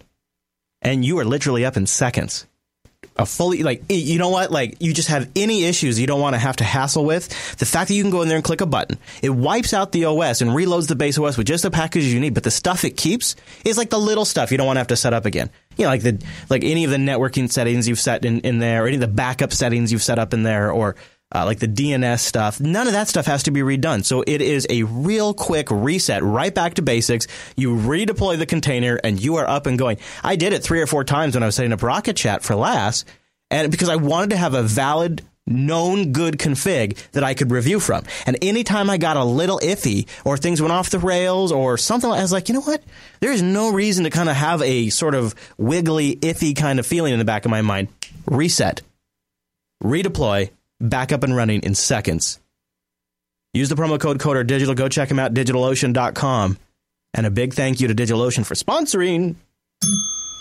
and you are literally up in seconds. A fully like you know what? Like you just have any issues you don't want to have to hassle with the fact that you can go in there and click a button. It wipes out the OS and reloads the base OS with just the packages you need but the stuff it keeps is like the little stuff you don't want to have to set up again. You know like the like any of the networking settings you've set in, in there or any of the backup settings you've set up in there or uh, like the DNS stuff. None of that stuff has to be redone. So it is a real quick reset right back to basics. You redeploy the container and you are up and going. I did it three or four times when I was setting up Rocket Chat for LAS, and because I wanted to have a valid known good config that I could review from. And anytime I got a little iffy or things went off the rails or something, I was like, you know what? There's no reason to kind of have a sort of wiggly, iffy kind of feeling in the back of my mind. Reset, redeploy, back up and running in seconds. Use the promo code CODER Digital. Go check them out, digitalocean.com. And a big thank you to DigitalOcean for sponsoring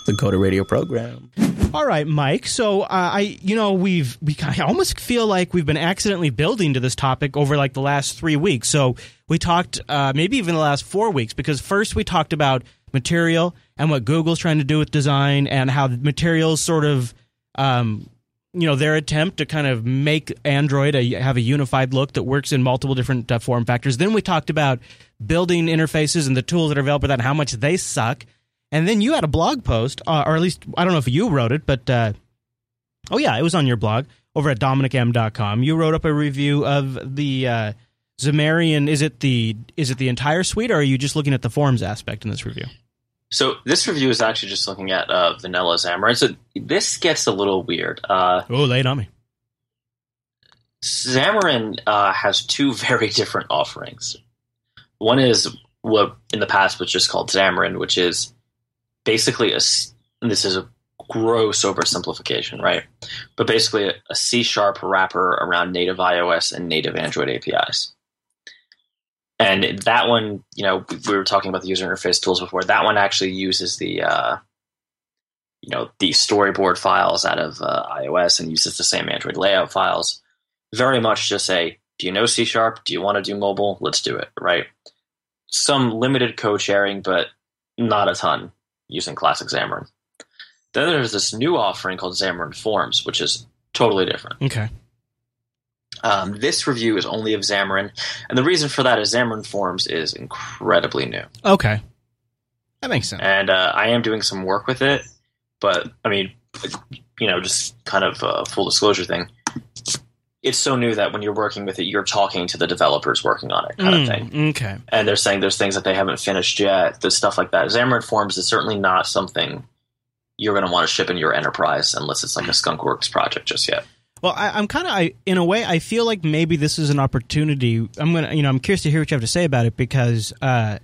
the Coder Radio program. All right, Mike. So uh, I, you know, we've we I almost feel like we've been accidentally building to this topic over like the last three weeks. So we talked, uh, maybe even the last four weeks, because first we talked about material and what Google's trying to do with design and how materials sort of um, you know their attempt to kind of make Android a, have a unified look that works in multiple different uh, form factors. Then we talked about building interfaces and the tools that are available for that and how much they suck. And then you had a blog post, uh, or at least I don't know if you wrote it, but uh, oh yeah, it was on your blog over at dominickm.com. You wrote up a review of the uh, Xamarin. Is it the is it the entire suite, or are you just looking at the forms aspect in this review? So this review is actually just looking at uh, vanilla Xamarin. So this gets a little weird. Uh, oh, lay it on me. Xamarin uh, has two very different offerings. One is what in the past was just called Xamarin, which is basically a. This is a gross oversimplification, right? But basically a C sharp wrapper around native iOS and native Android APIs. And that one, you know, we were talking about the user interface tools before. That one actually uses the, uh, you know, the storyboard files out of uh, iOS and uses the same Android layout files. Very much just say, do you know C sharp? Do you want to do mobile? Let's do it, right? Some limited code sharing, but not a ton using classic Xamarin. Then there's this new offering called Xamarin Forms, which is totally different. Okay. Um, this review is only of Xamarin, and the reason for that is Xamarin Forms is incredibly new. Okay, that makes sense. And uh, I am doing some work with it, but I mean, you know, just kind of a full disclosure thing. It's so new that when you're working with it, you're talking to the developers working on it, kind Mm, of thing. Okay. And they're saying there's things that they haven't finished yet, the stuff like that. Xamarin Forms is certainly not something you're going to want to ship in your enterprise unless it's like a Skunkworks project just yet. Well, I, I'm kind of, I, in a way, I feel like maybe this is an opportunity. I'm gonna, you know, I'm curious to hear what you have to say about it because uh,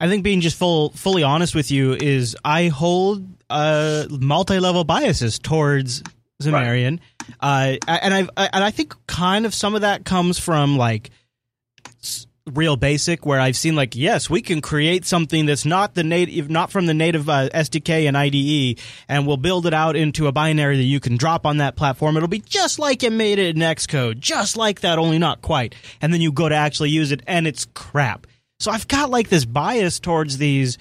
I think being just full, fully honest with you is I hold uh, multi-level biases towards Xamarin, uh, and I've, I, and I think kind of some of that comes from like real basic where I've seen like yes we can create something that's not the native not from the native uh, SDK and IDE and we'll build it out into a binary that you can drop on that platform. It'll be just like it made it in Xcode just like that only not quite. And then you go to actually use it and it's crap. So I've got like this bias towards these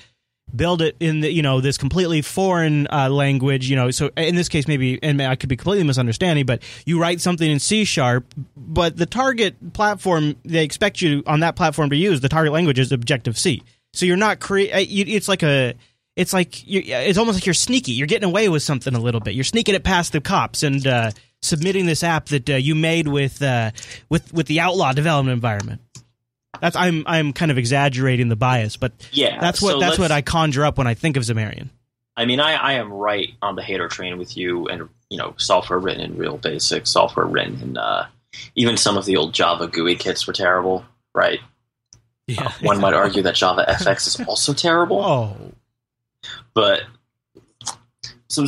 build it in the you know this completely foreign uh, language you know so in this case maybe and i could be completely misunderstanding but you write something in c sharp but the target platform they expect you on that platform to use the target language is objective c. So you're not create it's like a it's like it's almost like you're sneaky. You're getting away with something a little bit. You're sneaking it past the cops and uh, submitting this app that uh, you made with uh, with with the outlaw development environment that's I'm I'm kind of exaggerating the bias, but Yeah, that's what so that's what I conjure up when I think of Xamarin. I mean, I, I am right on the hater train with you, and you know, software written in Real Basic, software written in uh, even some of the old Java GUI kits were terrible, right? Yeah. One might argue that Java FX is also terrible, Oh, but so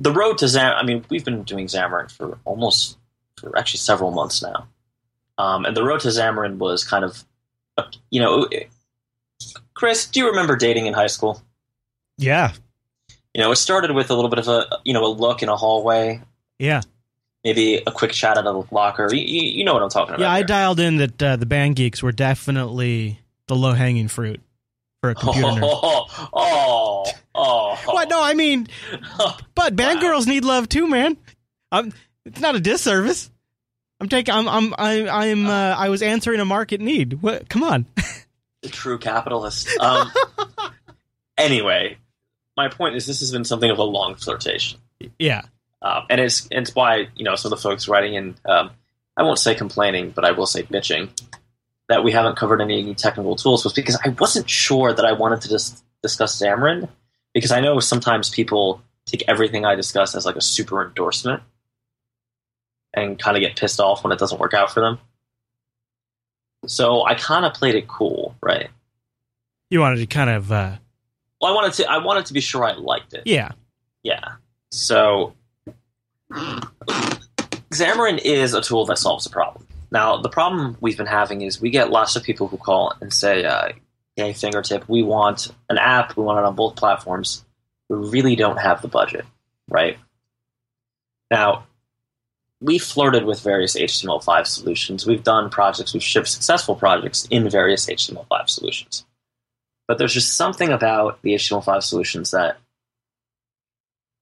the road to Xamarin. I mean, we've been doing Xamarin for almost for actually several months now, um, and the road to Xamarin was kind of, you know, Chris, do you remember dating in high school? yeah, You know, it started with a little bit of a you know a look in a hallway, yeah, maybe a quick chat at a locker. You, you, know what I'm talking about. yeah. I here. dialed in that uh, the band geeks were definitely the low hanging fruit for a computer nerd. Oh, oh, oh. What? No, I mean, but band Wow. girls need love too, man. I'm. It's not a disservice. I'm taking. I'm. I'm. I, I'm. Uh, I was answering a market need. What? Come on. the true capitalist. Um, anyway, my point is this has been something of a long flirtation, yeah. um, and it's it's why you know some of the folks writing in. Um, I won't say complaining, but I will say bitching that we haven't covered any technical tools was because I wasn't sure that I wanted to dis- discuss Xamarin because I know sometimes people take everything I discuss as like a super endorsement and kind of get pissed off when it doesn't work out for them. So I kind of played it cool, right? You wanted to kind of. Uh, Well, I wanted to. I wanted to be sure I liked it. yeah. Yeah. So Xamarin is a tool that solves a problem. Now, the problem we've been having is we get lots of people who call and say, uh, "Hey, fingertip, we want an app. We want it on both platforms. We really don't have the budget, right?" Now, we flirted with various HTML5 solutions. We've done projects. We've shipped successful projects in various HTML5 solutions. But there's just something about the HTML5 solutions that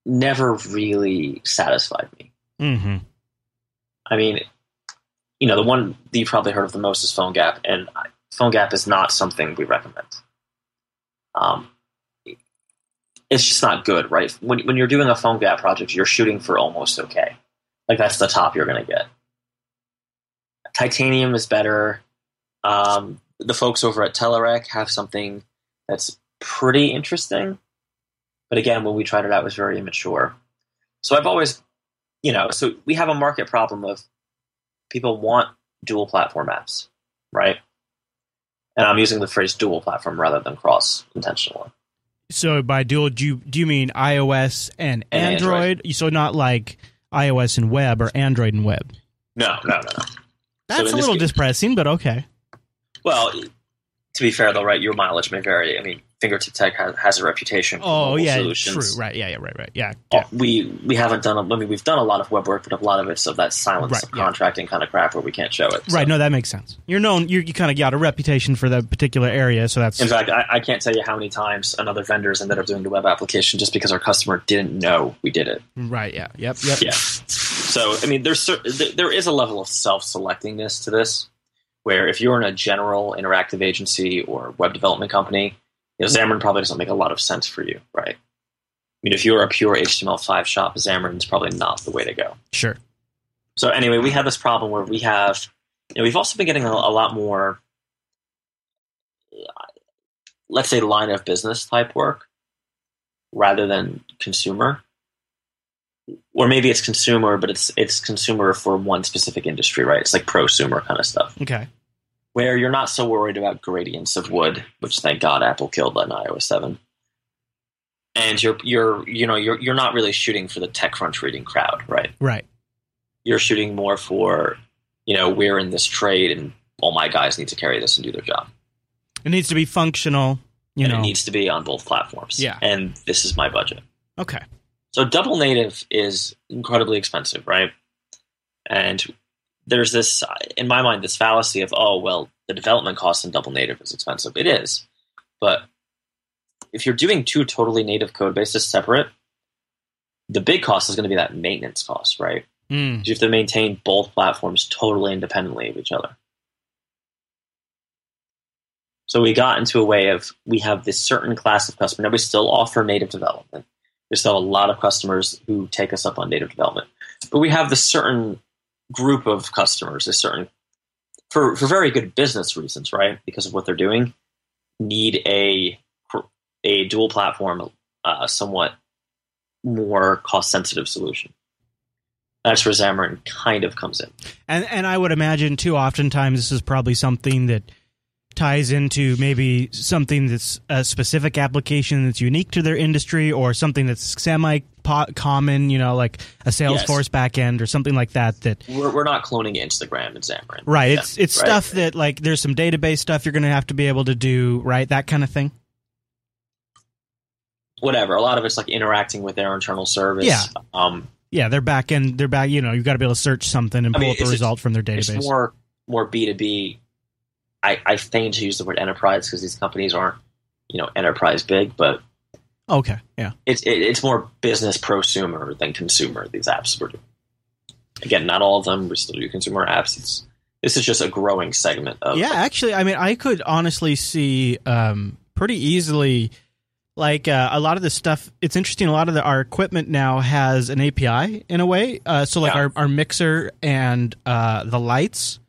never really satisfied me. Mm-hmm. I mean, you know, the one that you probably heard of the most is PhoneGap, and PhoneGap is not something we recommend. Um, it's just not good, right? When, when you're doing a PhoneGap project, you're shooting for almost okay. Like that's the top you're going to get. Titanium is better. Um, the folks over at Telerik have something that's pretty interesting. But again, when we tried it out, it was very immature. So I've always, you know, so we have a market problem of people want dual platform apps, right? And I'm using the phrase dual platform rather than cross intentionally. So by dual, do you do you mean iOS and, And Android? So not like iOS and web or Android and web. No, no, no, no. That's in a little case- depressing, but okay. Well, to be fair though, right, your mileage may vary. I mean, Fingertip Tech has, has a reputation for Oh yeah, solutions. true. Right. Yeah. Yeah. Right. Right. Yeah. Oh, yeah. we we haven't done. A, I mean, we've done a lot of web work, but a lot of it's of that silent Right, yeah. subcontracting kind of crap where we can't show it. so. Right. No, that makes sense. You're known. You're, you kind of got a reputation for that particular area, so that's In fact, I, I can't tell you how many times another vendors ended up doing the web application just because our customer didn't know we did it. right. Yeah. Yep. Yep. Yeah. So, I mean, there's there there is a level of self-selectingness to this, where if you're in a general interactive agency or web development company, you know, Xamarin probably doesn't make a lot of sense for you, right? I mean, if you're a pure HTML5 shop, Xamarin is probably not the way to go. Sure. So anyway, we have this problem where we have, you know, we've also been getting a, a lot more, let's say, line of business type work rather than consumer. Or maybe it's consumer, but it's it's consumer for one specific industry, right? It's like prosumer kind of stuff, Okay. where you're not so worried about gradients of wood, which thank God Apple killed on iOS seven. And you're you're you know you're you're not really shooting for the TechCrunch reading crowd, right? Right. You're shooting more for, you know, we're in this trade and all my guys need to carry this and do their job. It needs to be functional. You and know. it needs to be on both platforms. Yeah. And this is my budget. okay. So double native is incredibly expensive, right? And there's this, in my mind, this fallacy of, oh, well, the development cost in double native is expensive. It is. But if you're doing two totally native code bases separate, the big cost is going to be that maintenance cost, right? Mm. You have to maintain both platforms totally independently of each other. So we got into a way of we have this certain class of customer. Now we still offer native development. There's still a lot of customers who take us up on native development, but we have this certain group of customers, a certain for for very good business reasons, right? Because of what they're doing, need a a dual platform, uh, somewhat more cost sensitive solution. That's where Xamarin kind of comes in. And and I would imagine too. Oftentimes, this is probably something that ties into maybe something that's a specific application that's unique to their industry, or something that's semi common. You know, like a Salesforce backend or something like that. That We're, we're not cloning Instagram and Xamarin. right. It's it's right. stuff that like there's some database stuff you're going to have to be able to do. Right. That kind of thing. Whatever. A lot of it's like interacting with their internal service. Yeah. Um, Yeah, their backend, their back. You know, you've got to be able to search something and I pull mean, up a result from their it's database. more more B two B. I I feign to use the word enterprise because these companies aren't you know enterprise big, but okay. Yeah. it's it, it's more business prosumer than consumer. These apps we're doing. Again, not all of them. We still do consumer apps. It's this is just a growing segment of Yeah, actually, I mean, I could honestly see um, pretty easily, like uh, a lot of the stuff. It's interesting. A lot of the, our equipment now has an API in a way. Uh, so, like Yeah. our, our mixer and uh, the lights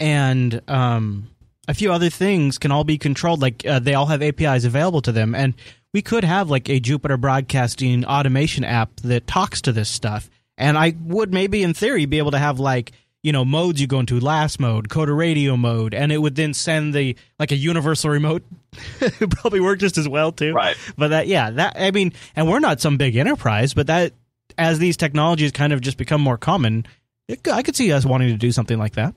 and um, a few other things can all be controlled. Like uh, they all have APIs available to them, and we could have like a Jupiter Broadcasting automation app that talks to this stuff. And I would maybe, in theory, be able to have like you know modes you go into last mode coder radio mode and it would then send the like a universal remote it probably work just as well too right. but that yeah that i mean and we're not some big enterprise but that as these technologies kind of just become more common it, i could see us wanting to do something like that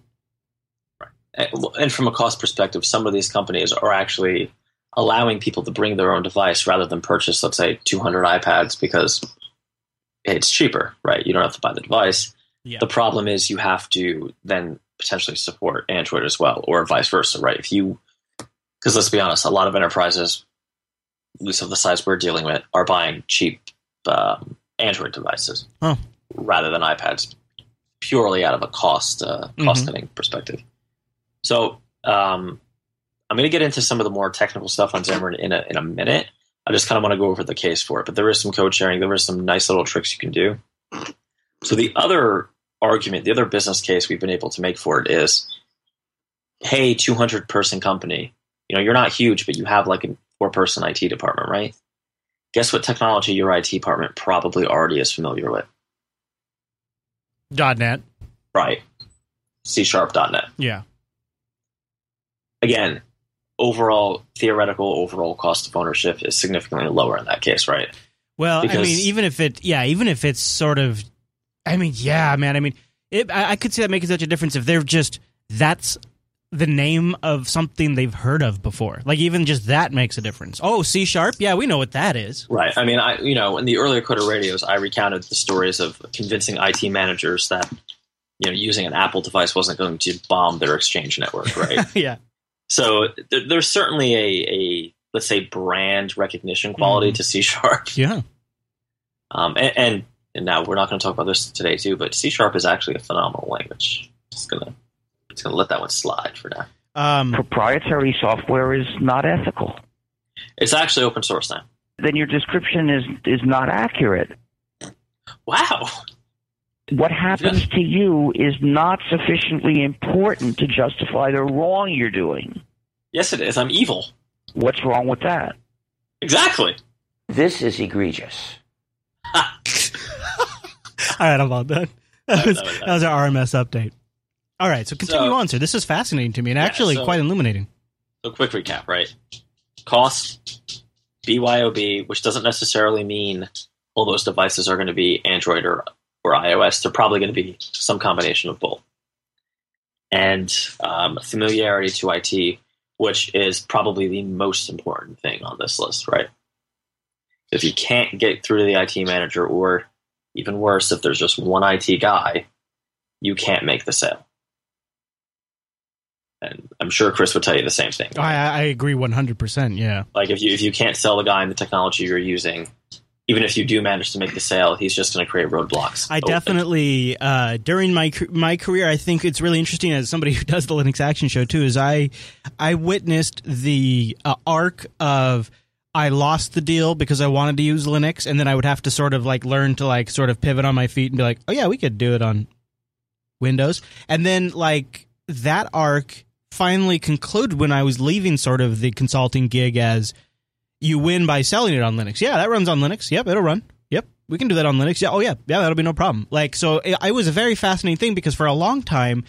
And from a cost perspective, some of these companies are actually allowing people to bring their own device rather than purchase, let's say, 200 iPads because it's cheaper, right? You don't have to buy the device. Yeah. The problem is you have to then potentially support Android as well, or vice versa, right? If you, because let's be honest, a lot of enterprises, at least of the size we're dealing with, are buying cheap um, Android devices Oh. rather than iPads, purely out of a cost uh, cost cutting perspective. So um, I'm going to get into some of the more technical stuff on Xamarin in a in a minute. I just kind of want to go over the case for it, but there is some code sharing. There are some nice little tricks you can do. So the other argument, the other business case we've been able to make for it is, hey, 200 person company, you know, you're not huge, but you have like a four person IT department, right? Guess what technology your IT department probably already is familiar with, .net right? C sharp .NET. yeah Again, overall theoretical overall cost of ownership is significantly lower in that case, right? Well, I mean, even if it, yeah, even if it's sort of, I mean, yeah, man. I mean, it, I, I could see that making such a difference if they're just that's the name of something they've heard of before. Like even just that makes a difference. Oh, C sharp, yeah, we know what that is. Right. I mean, I you know, in the earlier Coder radios, I recounted the stories of convincing IT managers that you know using an Apple device wasn't going to bomb their Exchange network, right? yeah, so there, there's certainly a, a let's say brand recognition quality Mhm. to C sharp. yeah. Um, and, and and now we're not going to talk about this today too, but C sharp is actually a phenomenal language. Just gonna just gonna let that one slide for now. Um, proprietary software is not ethical. It's actually open source now. Then your description is is not accurate. Wow. What happens to you is not sufficiently important to justify the wrong you're doing. Yes, it is. I'm evil. What's wrong with that? Exactly. This is egregious. right, I'm all done. That was, that was- that was our RMS update. All right, so continue So- on, sir. This is fascinating to me and Yeah, actually so- quite illuminating. So quick recap, right? Cost, BYOB, which doesn't necessarily mean all those devices are going to be Android or, or iOS. They're probably going to be some combination of both. And um, familiarity to IT, which is probably the most important thing on this list, right? If you can't get through to the IT manager, or even worse, if there's just one IT guy, you can't make the sale. And I'm sure Chris would tell you the same thing. I, I agree 100%. Yeah. Like if you if you can't sell the guy in the technology you're using, even if you do manage to make the sale, he's just going to create roadblocks. I definitely uh, during my my career, I think it's really interesting as somebody who does the Linux Action Show too. Is I I witnessed the uh, arc of I lost the deal because I wanted to use Linux, and then I would have to sort of like learn to like sort of pivot on my feet and be like, oh yeah, we could do it on Windows, and then like that arc finally concluded when I was leaving sort of the consulting gig as you win by selling it on Linux. Yeah, that runs on Linux. Yep, it'll run. Yep, we can do that on Linux. Yeah, oh yeah, yeah, that'll be no problem. Like so, it, it was a very fascinating thing because for a long time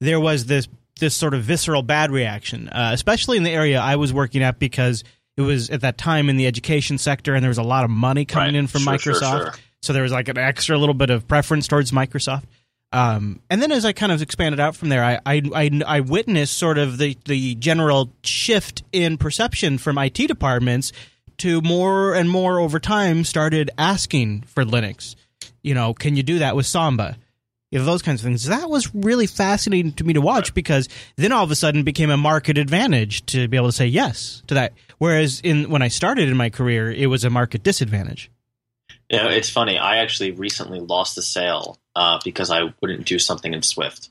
there was this this sort of visceral bad reaction, uh, especially in the area I was working at because it was at that time in the education sector and there was a lot of money coming Right. in from Sure, sure, Microsoft. sure. So there was like an extra little bit of preference towards Microsoft. Um, and then as I kind of expanded out from there, I, I, I, I witnessed sort of the, the general shift in perception from IT departments to more and more over time started asking for Linux. You know, can you do that with Samba? You know, those kinds of things. That was really fascinating to me to watch because then all of a sudden it became a market advantage to be able to say yes to that. Whereas in when I started in my career, it was a market disadvantage. You know, it's funny. I actually recently lost the sale uh, because I wouldn't do something in Swift.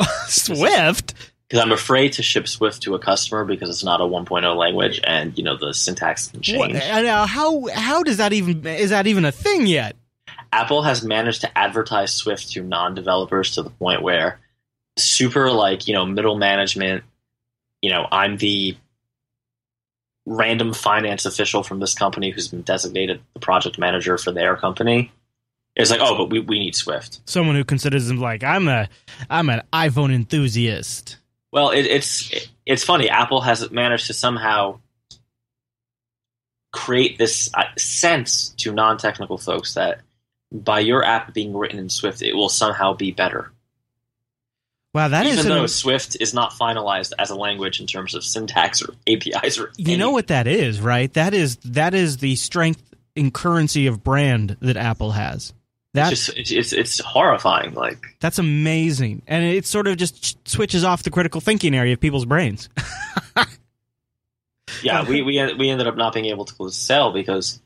Swift. Because I'm afraid to ship Swift to a customer because it's not a 1.0 language, and you know the syntax can change. and, uh, how how does that even is that even a thing yet? Apple has managed to advertise Swift to non-developers to the point where super like you know middle management. You know, I'm the random finance official from this company who's been designated the project manager for their company. It's like, oh, but we, we need Swift. Someone who considers them like I'm a I'm an iPhone enthusiast. Well, it, it's it's funny. Apple has managed to somehow create this uh, sense to non-technical folks that by your app being written in Swift, it will somehow be better. Wow, that is Even an- though Swift is not finalized as a language in terms of syntax or APIs or you know what that is, right? That is that is the strength and currency of brand that Apple has. That's it's, just, it's, it's horrifying. Like that's amazing, and it sort of just switches off the critical thinking area of people's brains. yeah, we we we ended up not being able to sell because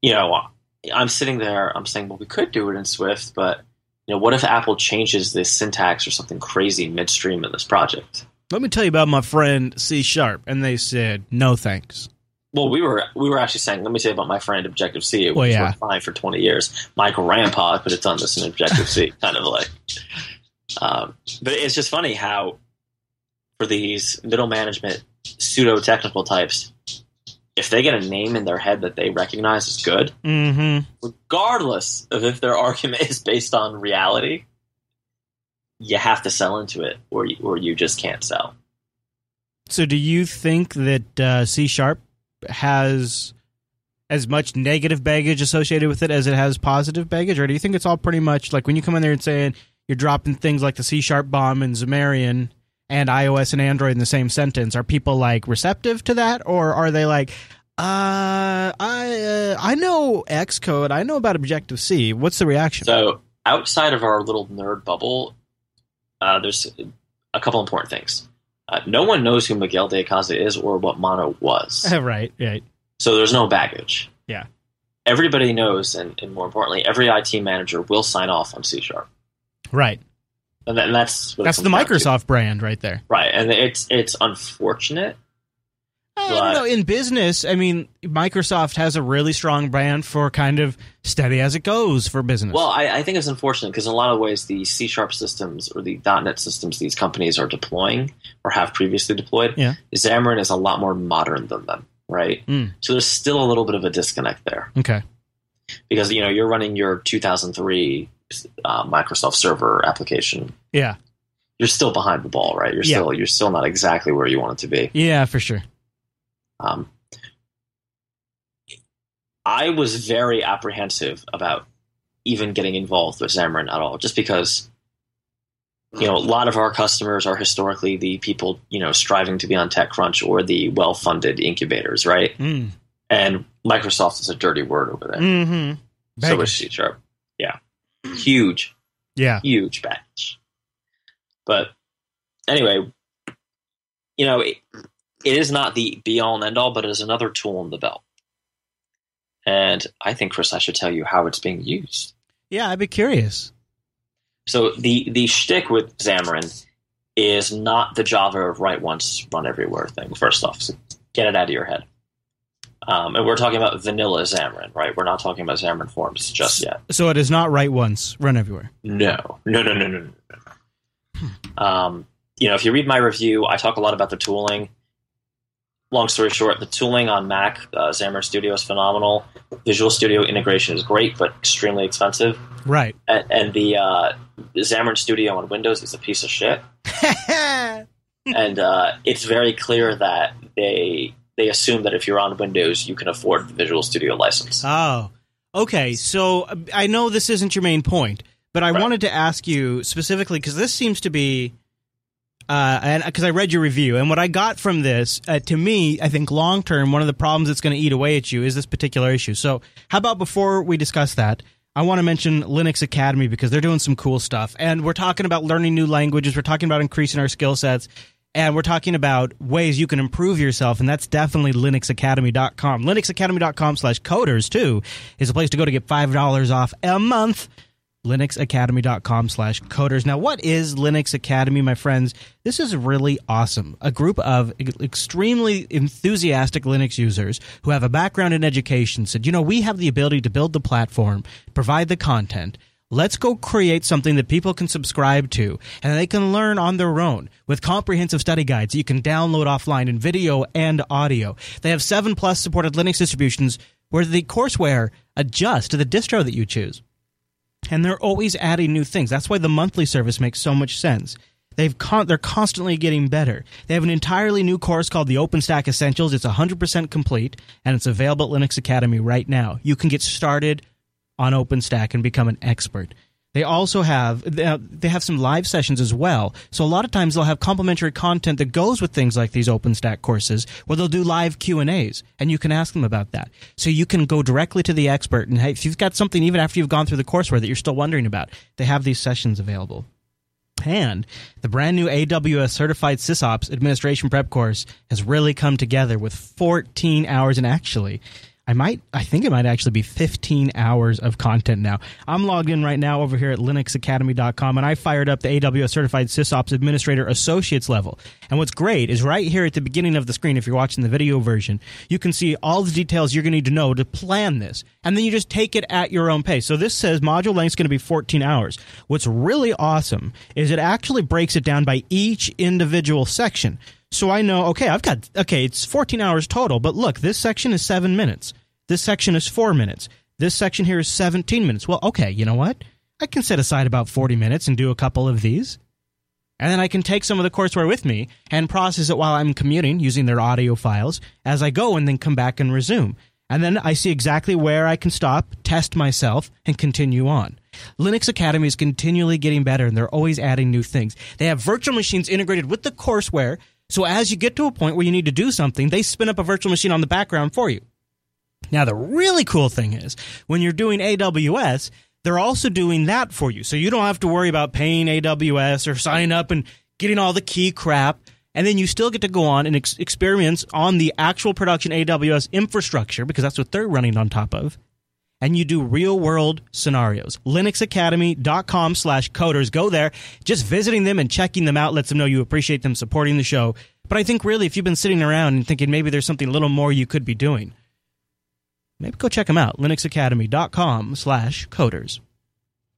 you know I'm sitting there. I'm saying, well, we could do it in Swift, but you know, what if Apple changes this syntax or something crazy midstream in this project? Let me tell you about my friend C Sharp, and they said no thanks. Well, we were we were actually saying, let me say about my friend Objective C. It Well, was yeah. worked fine for twenty years. My grandpa could have done this in Objective C, kind of like. Um, but it's just funny how, for these middle management pseudo technical types, if they get a name in their head that they recognize as good, Mm-hmm. regardless of if their argument is based on reality, you have to sell into it, or you, or you just can't sell. So, do you think that uh, C Sharp has as much negative baggage associated with it as it has positive baggage, or do you think it's all pretty much like when you come in there and saying you're dropping things like the C Sharp bomb and Xamarin and iOS and Android in the same sentence? Are people like receptive to that, or are they like, uh, I uh, I know Xcode, I know about Objective C. What's the reaction? So outside of our little nerd bubble, uh, there's a couple important things. Uh, no one knows who Miguel de Icaza is or what Mono was, right, right. so there's no baggage. Yeah. Everybody knows, and, and more importantly, every IT manager will sign off on C sharp, Right. and, that, and that's That's the comes down to. Microsoft brand right there. right? And it's it's unfortunate. I don't know. In business, I mean, Microsoft has a really strong brand for kind of steady as it goes for business. Well, I, I think it's unfortunate because in a lot of ways, the C sharp systems or the .NET systems these companies are deploying or have previously deployed, Yeah. Xamarin is a lot more modern than them, right? Mm. So there's still a little bit of a disconnect there. okay. because you know you're running your 2003 uh, Microsoft Server application. Yeah. You're still behind the ball, right? You're Yeah. still you're still not exactly where you want it to be. Yeah, for sure. Um, I was very apprehensive about even getting involved with Xamarin at all, just because you know a lot of our customers are historically the people you know striving to be on TechCrunch or the well-funded incubators, right? Mm. And Microsoft is a dirty word over there. Mm-hmm. So is C Sharp. Yeah, huge, Yeah. huge batch. But anyway, you know, it, is not the be all and end all, but it is another tool in the belt. And I think, Chris, I should tell you how it's being used. Yeah, I'd be curious. So the the shtick with Xamarin is not the Java write once, run everywhere thing. First off, so get it out of your head. Um, and we're talking about vanilla Xamarin, right? We're not talking about Xamarin Forms just yet. So it is not write once, run everywhere. No, no, no, no, no, no. no. Um, you know, if you read my review, I talk a lot about the tooling. Long story short, the tooling on Mac, uh, Xamarin Studio is phenomenal. Visual Studio integration is great, but extremely expensive. Right. And, and the uh, Xamarin Studio on Windows is a piece of shit. and uh, it's very clear that they they assume that if you're on Windows, you can afford the Visual Studio license. Oh, okay. So I know this isn't your main point, but I Right. wanted to ask you specifically because this seems to be, uh, and because I read your review, and what I got from this, uh, to me, I think long term, one of the problems that's going to eat away at you is this particular issue. So, how about before we discuss that? I want to mention Linux Academy because they're doing some cool stuff. And we're talking about learning new languages. We're talking about increasing our skill sets. And we're talking about ways you can improve yourself. And that's definitely linuxacademy.com. Linuxacademy.com slash coders, too, is a place to go to get $5 off a month. linuxacademy.com slash coders. Now, what is Linux Academy, my friends? This is really awesome. A group of extremely enthusiastic Linux users who have a background in education said, you know, we have the ability to build the platform, provide the content. Let's go create something that people can subscribe to and they can learn on their own with comprehensive study guides you can download offline in video and audio. They have seven plus supported Linux distributions where the courseware adjusts to the distro that you choose and they're always adding new things. That's why the monthly service makes so much sense. They've con- they're constantly getting better. They have an entirely new course called the OpenStack Essentials. It's 100% complete and it's available at Linux Academy right now. You can get started on OpenStack and become an expert. They also have they uh, they have some live sessions as well. So a lot of times they'll have complimentary content that goes with things like these OpenStack courses, where they'll do live Q and A's, and you can ask them about that. So you can go directly to the expert, and hey, if you've got something even after you've gone through the courseware that you're still wondering about, they have these sessions available. And the brand new AWS certified SysOps administration prep course has really come together with 14 hours and actually I might I think it might actually be 15 hours of content now. I'm logged in right now over here at linuxacademy.com and I fired up the AWS certified SysOps administrator associates level. And what's great is right here at the beginning of the screen if you're watching the video version, you can see all the details you're going to need to know to plan this. And then you just take it at your own pace. So this says module length is going to be 14 hours. What's really awesome is it actually breaks it down by each individual section. So I know, okay, I've got, okay, it's 14 hours total, but look, this section is seven minutes. This section is four minutes. This section here is 17 minutes. Well, okay, you know what? I can set aside about 40 minutes and do a couple of these. And then I can take some of the courseware with me and process it while I'm commuting using their audio files as I go and then come back and resume. And then I see exactly where I can stop, test myself, and continue on. Linux Academy is continually getting better and they're always adding new things. They have virtual machines integrated with the courseware. So as you get to a point where you need to do something, they spin up a virtual machine on the background for you. Now, the really cool thing is when you're doing AWS, they're also doing that for you. So you don't have to worry about paying AWS or signing up and getting all the key crap. And then you still get to go on and ex- experience on the actual production AWS infrastructure because that's what they're running on top of. And you do real world scenarios. LinuxAcademy.com slash coders. Go there. Just visiting them and checking them out lets them know you appreciate them supporting the show. But I think really, if you've been sitting around and thinking maybe there's something a little more you could be doing, maybe go check them out linuxacademy.com slash coders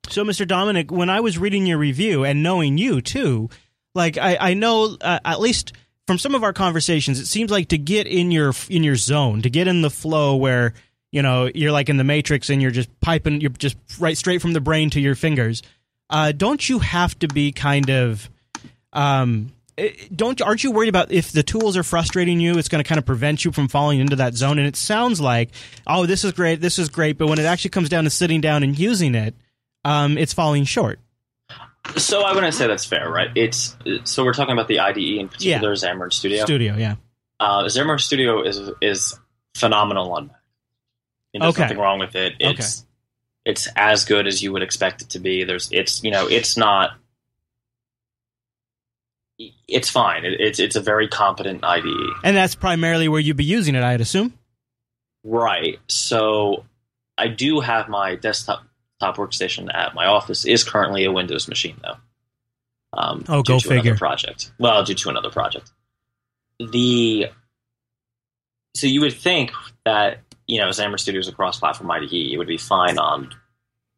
so mr dominic when i was reading your review and knowing you too like i, I know uh, at least from some of our conversations it seems like to get in your in your zone to get in the flow where you know, you're like in the Matrix and you're just piping, you're just right straight from the brain to your fingers. Uh, don't you have to be kind of, um, eh, don't aren't you worried about if the tools are frustrating you, it's going to kind of prevent you from falling into that zone? And it sounds like, oh, this is great, this is great, but when it actually comes down to sitting down and using it, um, it's falling short. So I wouldn't say that's fair, right? It's so we're talking about the IDE in particular, Yeah. Xamarin Studio. Studio, yeah. Uh, Xamarin Studio is is phenomenal on Mac. And There's Okay. nothing wrong with it. It's it's as good as you would expect it to be. There's it's you know it's not. It's fine. It, it's it's a very competent IDE. And that's primarily where you'd be using it, I'd assume. Right. So I do have my desktop top workstation at my office is currently a Windows machine though. Um, Oh, due go to another figure. Project. Well, due to another project. The so you would think that you know Xamarin Studio is a cross-platform IDE. It would be fine on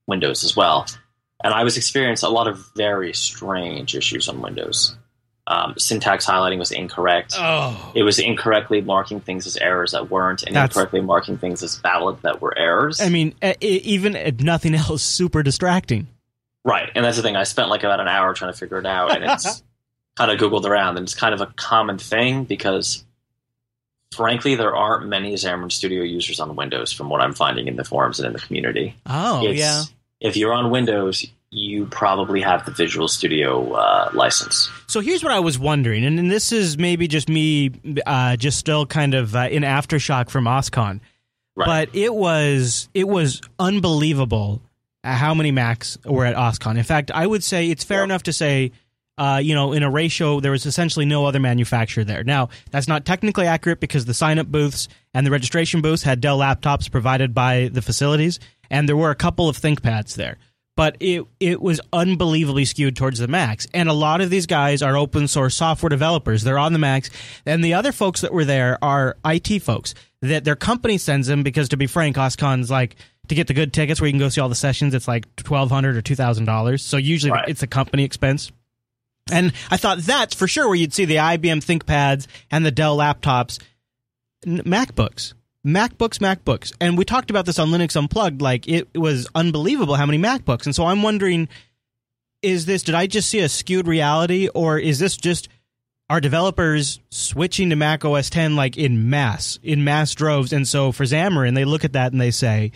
Windows as well. And I was experiencing a lot of very strange issues on Windows. Um, syntax highlighting was incorrect Oh. it was incorrectly marking things as errors that weren't, and That's- incorrectly marking things as valid that were errors. I mean, even if nothing else, super distracting. right, and that's the thing. I spent like about an hour trying to figure it out, and it's kind of googled around, and it's kind of a common thing because, frankly, there aren't many Xamarin Studio users on Windows, from what I'm finding in the forums and in the community. Oh, It's- yeah. If you're on Windows, you probably have the Visual Studio uh, license. So here's what I was wondering, and, and this is maybe just me, uh, just still kind of uh, in aftershock from OSCON, Right. but it was it was unbelievable how many Macs were at OSCON. In fact, I would say it's fair enough to say. Uh, you know, in a ratio, there was essentially no other manufacturer there. Now, that's not technically accurate because the sign up booths and the registration booths had Dell laptops provided by the facilities, and there were a couple of ThinkPads there but it it was unbelievably skewed towards the Macs. And a lot of these guys are open source software developers. They're on the Macs, and the other folks that were there are IT folks that their company sends them because, to be frank, OSCON's like to get the good tickets where you can go see all the sessions. It's like twelve hundred or two thousand dollars. So usually Right. it's a company expense. And I thought that's for sure where you'd see the IBM ThinkPads and the Dell laptops, MacBooks. MacBooks, MacBooks. And we talked about this on Linux Unplugged. Like, it was unbelievable how many MacBooks. And so I'm wondering is this, did I just see a skewed reality, or is this just are developers switching to Mac OS 10 like in mass, in mass droves? And so for Xamarin, they look at that and they say,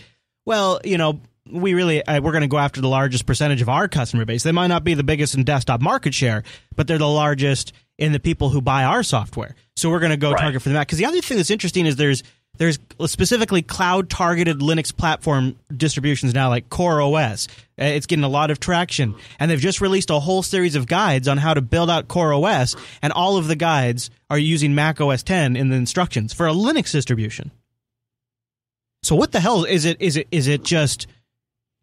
well, you know, we really uh, we're going to go after the largest percentage of our customer base. They might not be the biggest in desktop market share, but they're the largest in the people who buy our software. So we're going to go Right. target for the Mac. Because the other thing that's interesting is there's there's specifically cloud targeted Linux platform distributions now, like Core OS. Uh, It's getting a lot of traction, and they've just released a whole series of guides on how to build out Core OS, and all of the guides are using Mac OS 10 in the instructions for a Linux distribution. So what the hell is it? Is it is it just?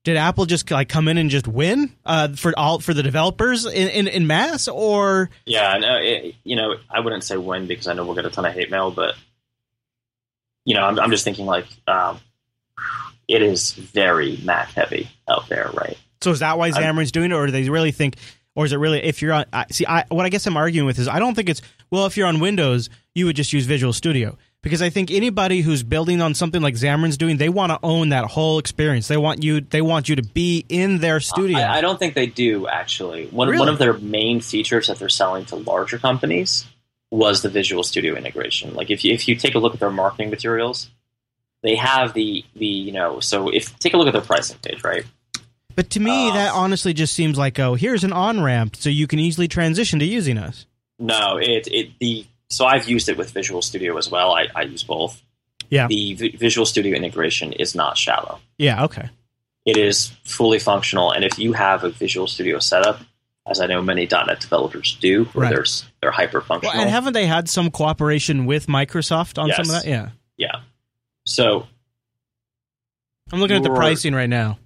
Did Apple just like come in and just win uh, for all for the developers in, in, in mass, or Yeah, no, it, you know, I wouldn't say win because I know we'll get a ton of hate mail, but you know, I'm, I'm just thinking like um, it is very Mac heavy out there, right? so is that why Xamarin's doing it, or do they really think, or is it really if you're on? I, see, I, what I guess I'm arguing with is I don't think it's well if you're on Windows you would just use Visual Studio because I think anybody who's building on something like Xamarin's doing they want to own that whole experience. They want you they want you to be in their studio. I, I don't think they do actually. One Really? one of their main features that they're selling to larger companies was the Visual Studio integration. Like if you if you take a look at their marketing materials, they have the the you know so if take a look at their pricing page, right? but to me, Uh, that honestly just seems like oh, here's an on ramp so you can easily transition to using us. No, it it the so I've used it with Visual Studio as well. I, I use both. Yeah. The Vi- Visual Studio integration is not shallow. Yeah. Okay. It is fully functional, and if you have a Visual Studio setup, as I know many .NET developers do, where Right. they're they're hyper Well, functional. and haven't they had some cooperation with Microsoft on some of that? Yeah. yeah. So I'm looking at the pricing right now.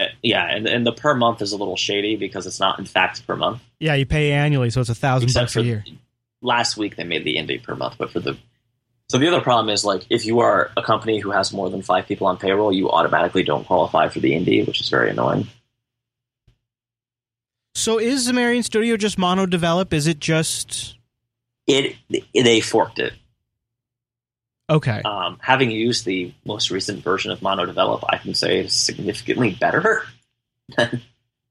uh, yeah, and and the per month is a little shady because it's not in fact per month. Yeah, you pay annually, so it's a thousand bucks a year. Last week they made the indie per month, but for the so the other problem is like if you are a company who has more than five people on payroll, you automatically don't qualify for the indie, which is very annoying. So is Xamarin Studio just MonoDevelop? Is it just It they forked it. Okay. Um, having used the most recent version of MonoDevelop, I can say it's significantly better than,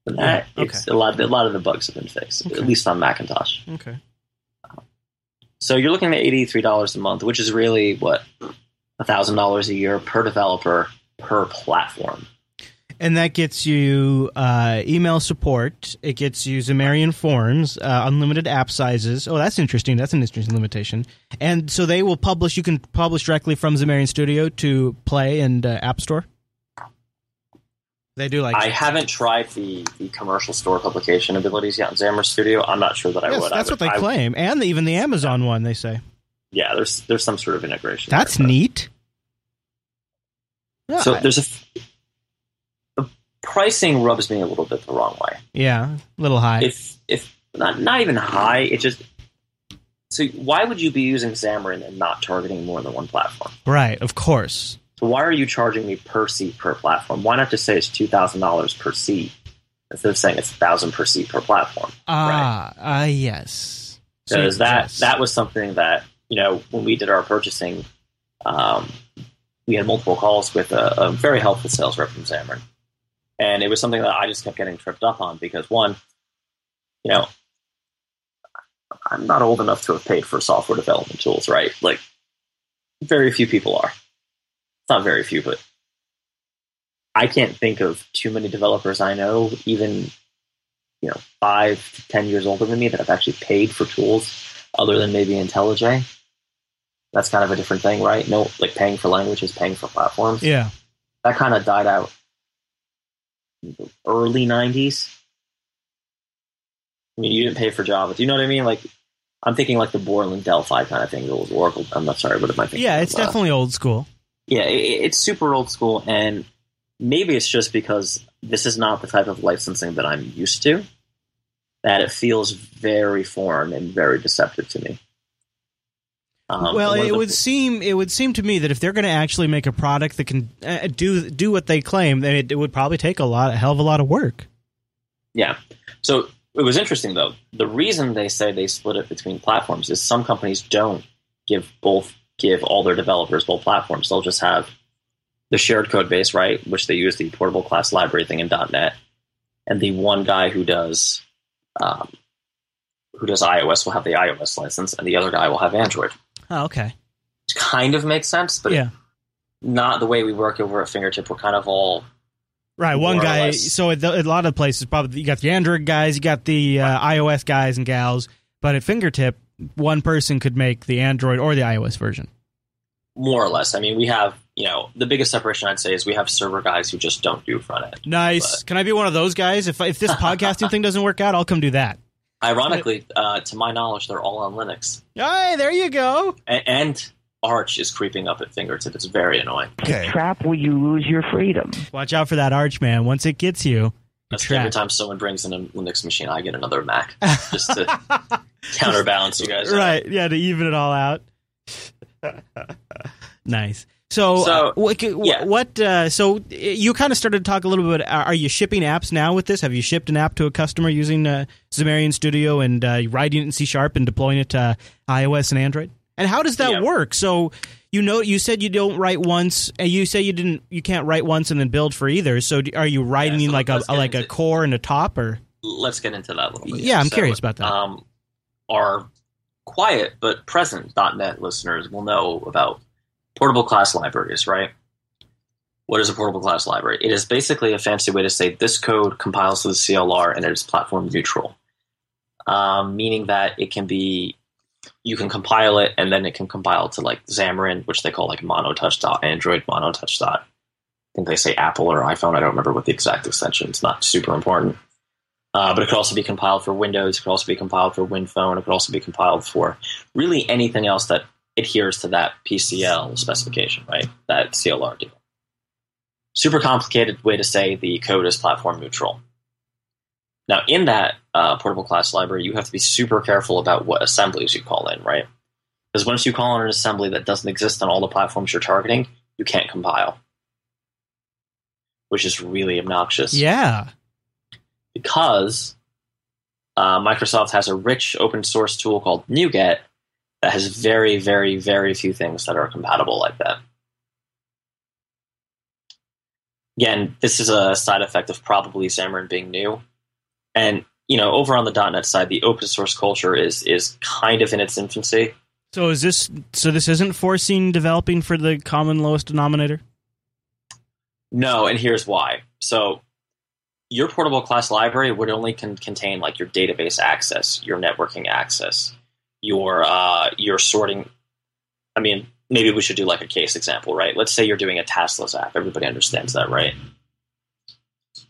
than that. Yeah, It's a lot. A lot of the bugs have been fixed, Okay. at least on Macintosh. Okay. So you're looking at eighty three dollars a month, which is really what thousand dollars a year per developer per platform. And that gets you uh, email support. It gets you Xamarin forms, uh, unlimited app sizes. Oh, that's interesting. That's an interesting limitation. And so they will publish. You can publish directly from Xamarin Studio to Play and uh, App Store. They do like I haven't tried the, the commercial store publication abilities yet in Xamarin Studio. I'm not sure that I Yes, would. I that's would- what they I- claim, and even the Amazon one. They say Yeah, there's there's some sort of integration. that's there, neat. Yeah, So I- there's a the pricing rubs me a little bit the wrong way. yeah, a little high. If if not not even high, it just so why would you be using Xamarin and not targeting more than one platform? right, of course. So why are you charging me per seat per platform? Why not just say it's two thousand dollars per seat instead of saying it's a thousand per seat per platform? Ah, ah, yes. So- Because that yes. that was something that you know when we did our purchasing, um, we had multiple calls with a, a very helpful sales rep from Xamarin, and it was something that I just kept getting tripped up on because one, you know, I'm not old enough to have paid for software development tools, right? Like, very few people are. Not very few, but I can't think of too many developers I know, even you know, five to ten years older than me that have actually paid for tools other than maybe IntelliJ. That's kind of a different thing, right? No, like paying for languages, paying for platforms. yeah. That kind of died out in the early '90s. I mean, you didn't pay for Java. Do you know what I mean? Like, I'm thinking like the Borland Delphi kind of thing. The old Oracle. I'm not sorry, what am I thinking? Yeah, it's? Definitely old school. Yeah, it, it's super old school, and maybe it's just because this is not the type of licensing that I'm used to that it feels very foreign and very deceptive to me. Um, well, it would seem it would seem to me that if they're going to actually make a product that can uh, do do what they claim, then it, it would probably take a lot, a hell of a lot of work. Yeah. So it was interesting though. The reason they say they split it between platforms is some companies don't give both give all their developers both platforms. They'll just have the shared code base, right, which they use the portable class library thing in .NET, and the one guy who does um, who does iOS will have the iOS license, and the other guy will have Android. Oh, okay. Which kind of makes sense, but yeah. not the way we work over at Fingertip. We're kind of all Right, one guy. So at a lot of places, probably you got the Android guys, you got the uh, iOS guys and gals, but at Fingertip, one person could make the Android or the iOS version. more or less. I mean, we have you know the biggest separation I'd say is we have server guys who just don't do front end. Nice. But- Can I be one of those guys? If if this podcasting thing doesn't work out, I'll come do that. Ironically, uh, to my knowledge, they're all on Linux, Hey, there you go. A- and Arch is creeping up at fingertip. It's very annoying. Okay. Trap where you lose your freedom. Watch out for that arch, man. Once it gets you, Every time someone brings in a Linux machine, I get another Mac just to counterbalance you guys. out. right? Yeah, to even it all out. nice. So, So, uh, what? yeah. what uh, so you kind of started to talk a little bit. Are are you shipping apps now with this? Have you shipped an app to a customer using uh, Xamarin Studio and uh, writing it in C Sharp and deploying it to iOS and Android? And how does that Yeah. work? So you know, you said you don't write once, and you say you didn't, you can't write once and then build for either. So do- are you writing Yeah, so like a like a core and a top, or Let's get into that a little bit. Yeah, I'm So, curious about that. Um, our quiet but present .NET listeners will know about portable class libraries, right? What is a portable class library? It is basically a fancy way to say this code compiles to the CLR and it is platform neutral, um, meaning that it can be you can compile it and then it can compile to like Xamarin, which they call like monotouch.android, monotouch. dot. I think they say Apple or iPhone. I don't remember what the exact extension. It's not super important. Uh, but it could also be compiled for Windows. It could also be compiled for WinPhone. It could also be compiled for really anything else that adheres to that PCL specification, right? That CLR deal. Super complicated way to say the code is platform neutral. Now, in that uh, portable class library, you have to be super careful about what assemblies you call in, right? Because once you call in an assembly that doesn't exist on all the platforms you're targeting, you can't compile, which is really obnoxious yeah, because uh, Microsoft has a rich open source tool called NuGet that has very, very, very few things that are compatible like that. Again, this is a side effect of probably Xamarin being new. And, you know, over on the .NET side, the open source culture is is kind of in its infancy. So is this so this isn't forcing developing for the common lowest denominator? No, and here's why. So your portable class library would only con- contain like your database access, your networking access, your uh, your sorting. I mean, maybe we should do like a case example, right? Let's say you're doing a taskless app. Everybody understands that, right?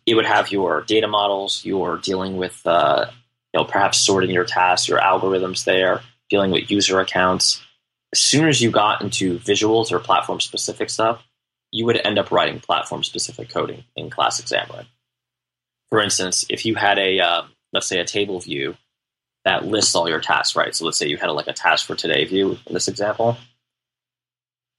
It would have your data models. You're dealing with, uh, you know, perhaps sorting your tasks, your algorithms there, dealing with user accounts. As soon as you got into visuals or platform specific stuff, you would end up writing platform specific coding in Classic Xamarin. For instance, if you had a, uh, let's say, a table view that lists all your tasks, right? So let's say you had a, like a task for today view in this example,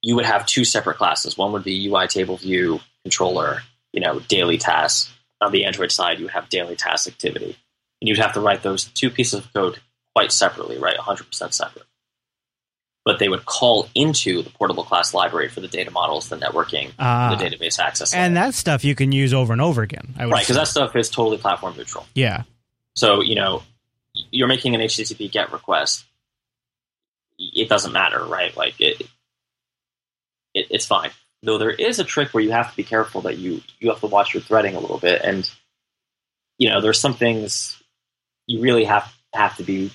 you would have two separate classes. One would be UI table view controller, you know, daily tasks. On the Android side, you have daily task activity. And you'd have to write those two pieces of code quite separately, right? 100% separate. But they would call into the portable class library for the data models, the networking, Ah. the database access. And that stuff you can use over and over again. I would right, because that stuff is totally platform neutral. yeah. So, you know, you're making an HTTP GET request. It doesn't matter, right? Like it, it, it's fine. Though there is a trick where you have to be careful that you you have to watch your threading a little bit, and you know, there's some things you really have have to be.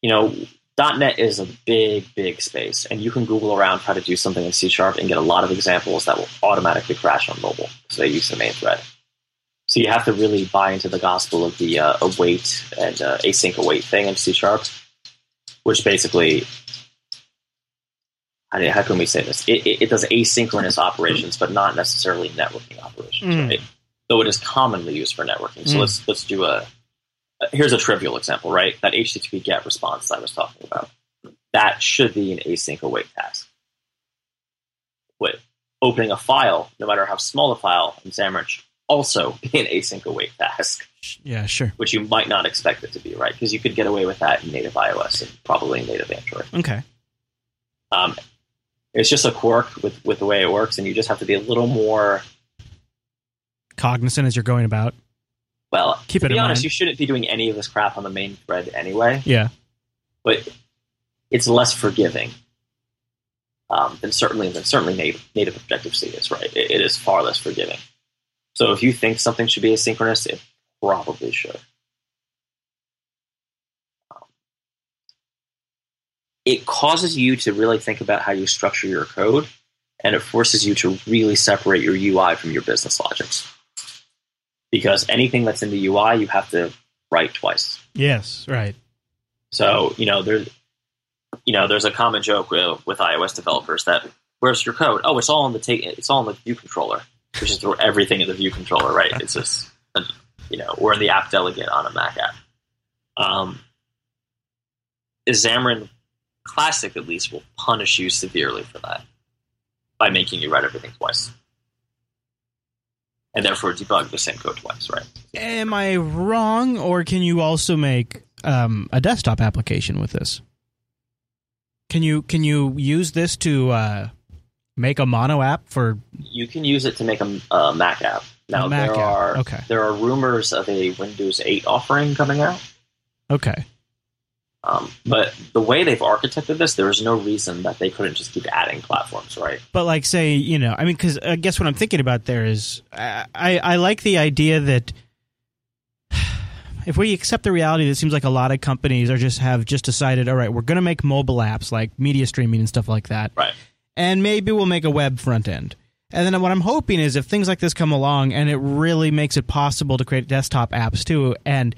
You know, .NET is a big, big space, and you can Google around how to do something in C Sharp and get a lot of examples that will automatically crash on mobile because they use the main thread. So you have to really buy into the gospel of the uh, await and uh, async await thing in C Sharp, which basically, how, do- how can we say this? It, it, it does asynchronous operations, but not necessarily networking operations, Mm. right? Though it is commonly used for networking. So Mm. let's let's do a. Here's a trivial example, right? That HTTP GET response I was talking about. That should be an async await task. With opening a file, no matter how small the file in Xamarin, should also be an async await task, Yeah, sure. which you might not expect it to be, right? Because you could get away with that in native iOS and probably in native Android. Okay. Um, it's just a quirk with, with the way it works, and you just have to be a little more. Cognizant as you're going about. Well, Keep to it be honest, mind. you shouldn't be doing any of this crap on the main thread anyway, Yeah. but it's less forgiving um, than certainly than certainly native native Objective C is. Right, it, it is far less forgiving. So if you think something should be asynchronous, it probably should. Um, it causes you to really think about how you structure your code, and it forces you to really separate your UI from your business logics. Because anything that's in the UI, you have to write twice. Yes. Right. So you know there's you know there's a common joke with, with iOS developers that where's your code? Oh, it's all in the take. It's all in the view controller, which is throw everything in the view controller, right? It's just a, you know or in the app delegate on a Mac app. Um, Xamarin Classic at least will punish you severely for that by making you write everything twice, and therefore debug the same code twice, right? Am I wrong, or can you also make um, a desktop application with this? Can you can you use this to uh, make a mono app for you can use it to make a, a Mac app. Now Mac there app? are Okay. there are rumors of a Windows 8 offering coming out, Okay. Um, but the way they've architected this, there is no reason that they couldn't just keep adding platforms, right? But like, say, you know, I mean, because I guess what I'm thinking about there is, I, I I like the idea that if we accept the reality that it seems like a lot of companies are just have just decided, all right, we're going to make mobile apps like media streaming and stuff like that, Right. and maybe we'll make a web front end. And then what I'm hoping is if things like this come along and it really makes it possible to create desktop apps too, and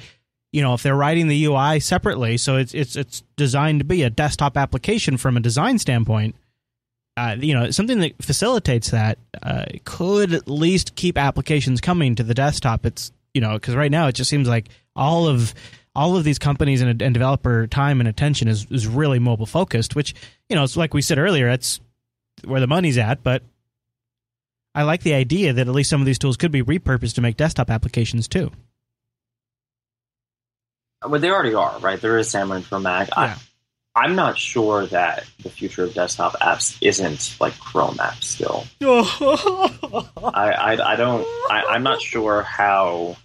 you know if they're writing the UI separately, so it's it's it's designed to be a desktop application from a design standpoint. Uh, you know, something that facilitates that uh, could at least keep applications coming to the desktop. It's you know because right now it just seems like all of all of these companies and, and developer time and attention is is really mobile focused. Which you know it's like we said earlier, it's where the money's at, but I like the idea that at least some of these tools could be repurposed to make desktop applications too. Well, they already are, right? There is Xamarin for Mac. Yeah. I, I'm not sure that the future of desktop apps isn't like Chrome apps still. I, I, I don't. I, I'm not sure how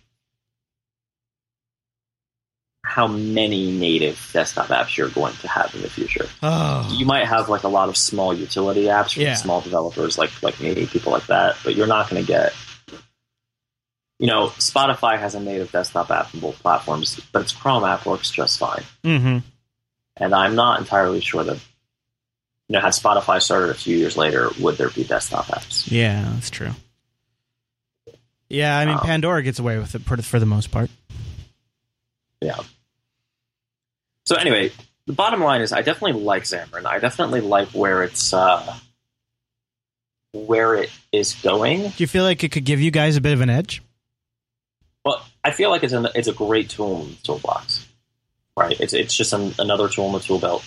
how many native desktop apps you're going to have in the future. oh. You might have like a lot of small utility apps for Yeah. small developers like like me, people like that, but you're not going to get. You know, Spotify has a native desktop app on both platforms, but its Chrome app works just fine. hmm And I'm not entirely sure that, you know, had Spotify started a few years later, would there be desktop apps? Yeah, that's true. Yeah, I mean, Um, Pandora gets away with it for, for the most part. Yeah. So anyway, the bottom line is, I definitely like Xamarin. I definitely like where it's uh, where it is going. Do you feel like it could give you guys a bit of an edge? Well, I feel like it's an, it's a great tool in the toolbox, right? It's it's just an, another tool in the tool belt.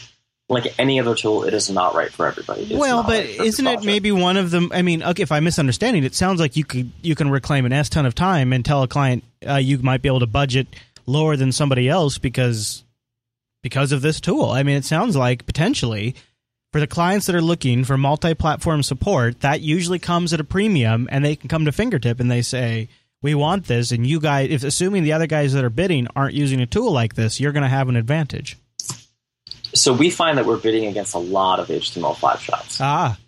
Like any other tool, it is not right for everybody. It's well, but right isn't it maybe one of them? I mean, okay, if I'm misunderstanding, it sounds like you could you can reclaim an s ton of time and tell a client uh, you might be able to budget lower than somebody else because because of this tool. I mean, it sounds like potentially for the clients that are looking for multi-platform support, that usually comes at a premium, and they can come to Fingertip and they say. We want this, and you guys, if assuming the other guys that are bidding aren't using a tool like this, you're going to have an advantage. So we find that we're bidding against a lot of HTML5 shops, Ah,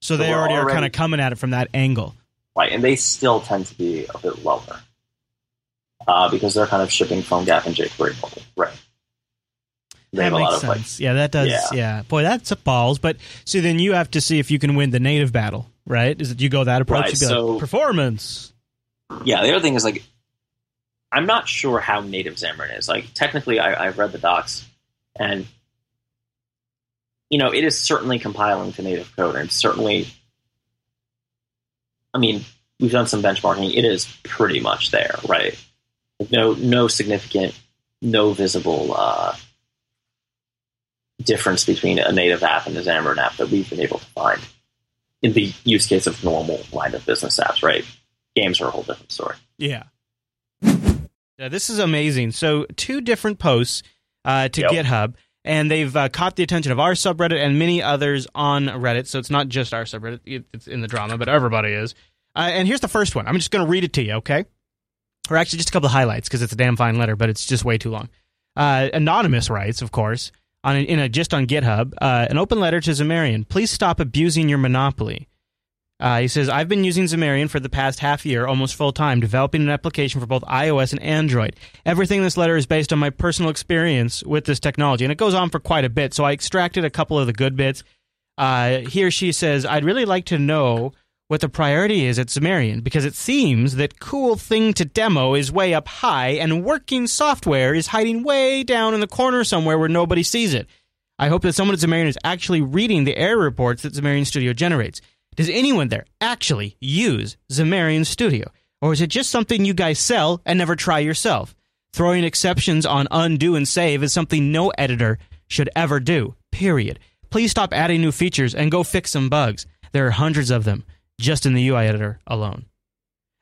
so, So they we're already, are kind of coming at it from that angle. right? And they still tend to be a bit lower uh, because they're kind of shipping PhoneGap and jQuery mobile, right? They that makes of like sense. yeah, that does. Yeah. Yeah. boy, that's a balls. But see, then you have to see if you can win the native battle, right? Is it you go that approach? Right, so- like, performance. Yeah, the other thing is like, I'm not sure how native Xamarin is. Like, technically, I, I've read the docs, and you know, it is certainly compiling to native code, and certainly, I mean, we've done some benchmarking. It is pretty much there, right? No, no significant, no visible uh, difference between a native app and a Xamarin app that we've been able to find in the use case of normal line of business apps, right? Games are a whole different story. Yeah. Yeah, this is amazing. So, two different posts uh, to Yep. GitHub, and they've uh, caught the attention of our subreddit and many others on Reddit. So, it's not just our subreddit, it's in the drama, but everybody is. Uh, and here's the first one. I'm just going to read it to you, okay? Or actually, just a couple of highlights because it's a damn fine letter, but it's just way too long. Uh, Anonymous writes, of course, on in a, just on GitHub, uh, an open letter to Xamarin. Please stop abusing your monopoly. Uh, he says, I've been using Xamarin for the past half year, almost full time, developing an application for both iOS and Android. Everything in this letter is based on my personal experience with this technology, and it goes on for quite a bit. So I extracted a couple of the good bits. Uh, or she says, I'd really like to know what the priority is at Xamarin because it seems that cool thing to demo is way up high and working software is hiding way down in the corner somewhere where nobody sees it. I hope that someone at Xamarin is actually reading the error reports that Xamarin Studio generates. Does anyone there actually use Xamarin Studio? Or is it just something you guys sell and never try yourself? Throwing exceptions on undo and save is something no editor should ever do, period. Please stop adding new features and go fix some bugs. There are hundreds of them just in the UI editor alone.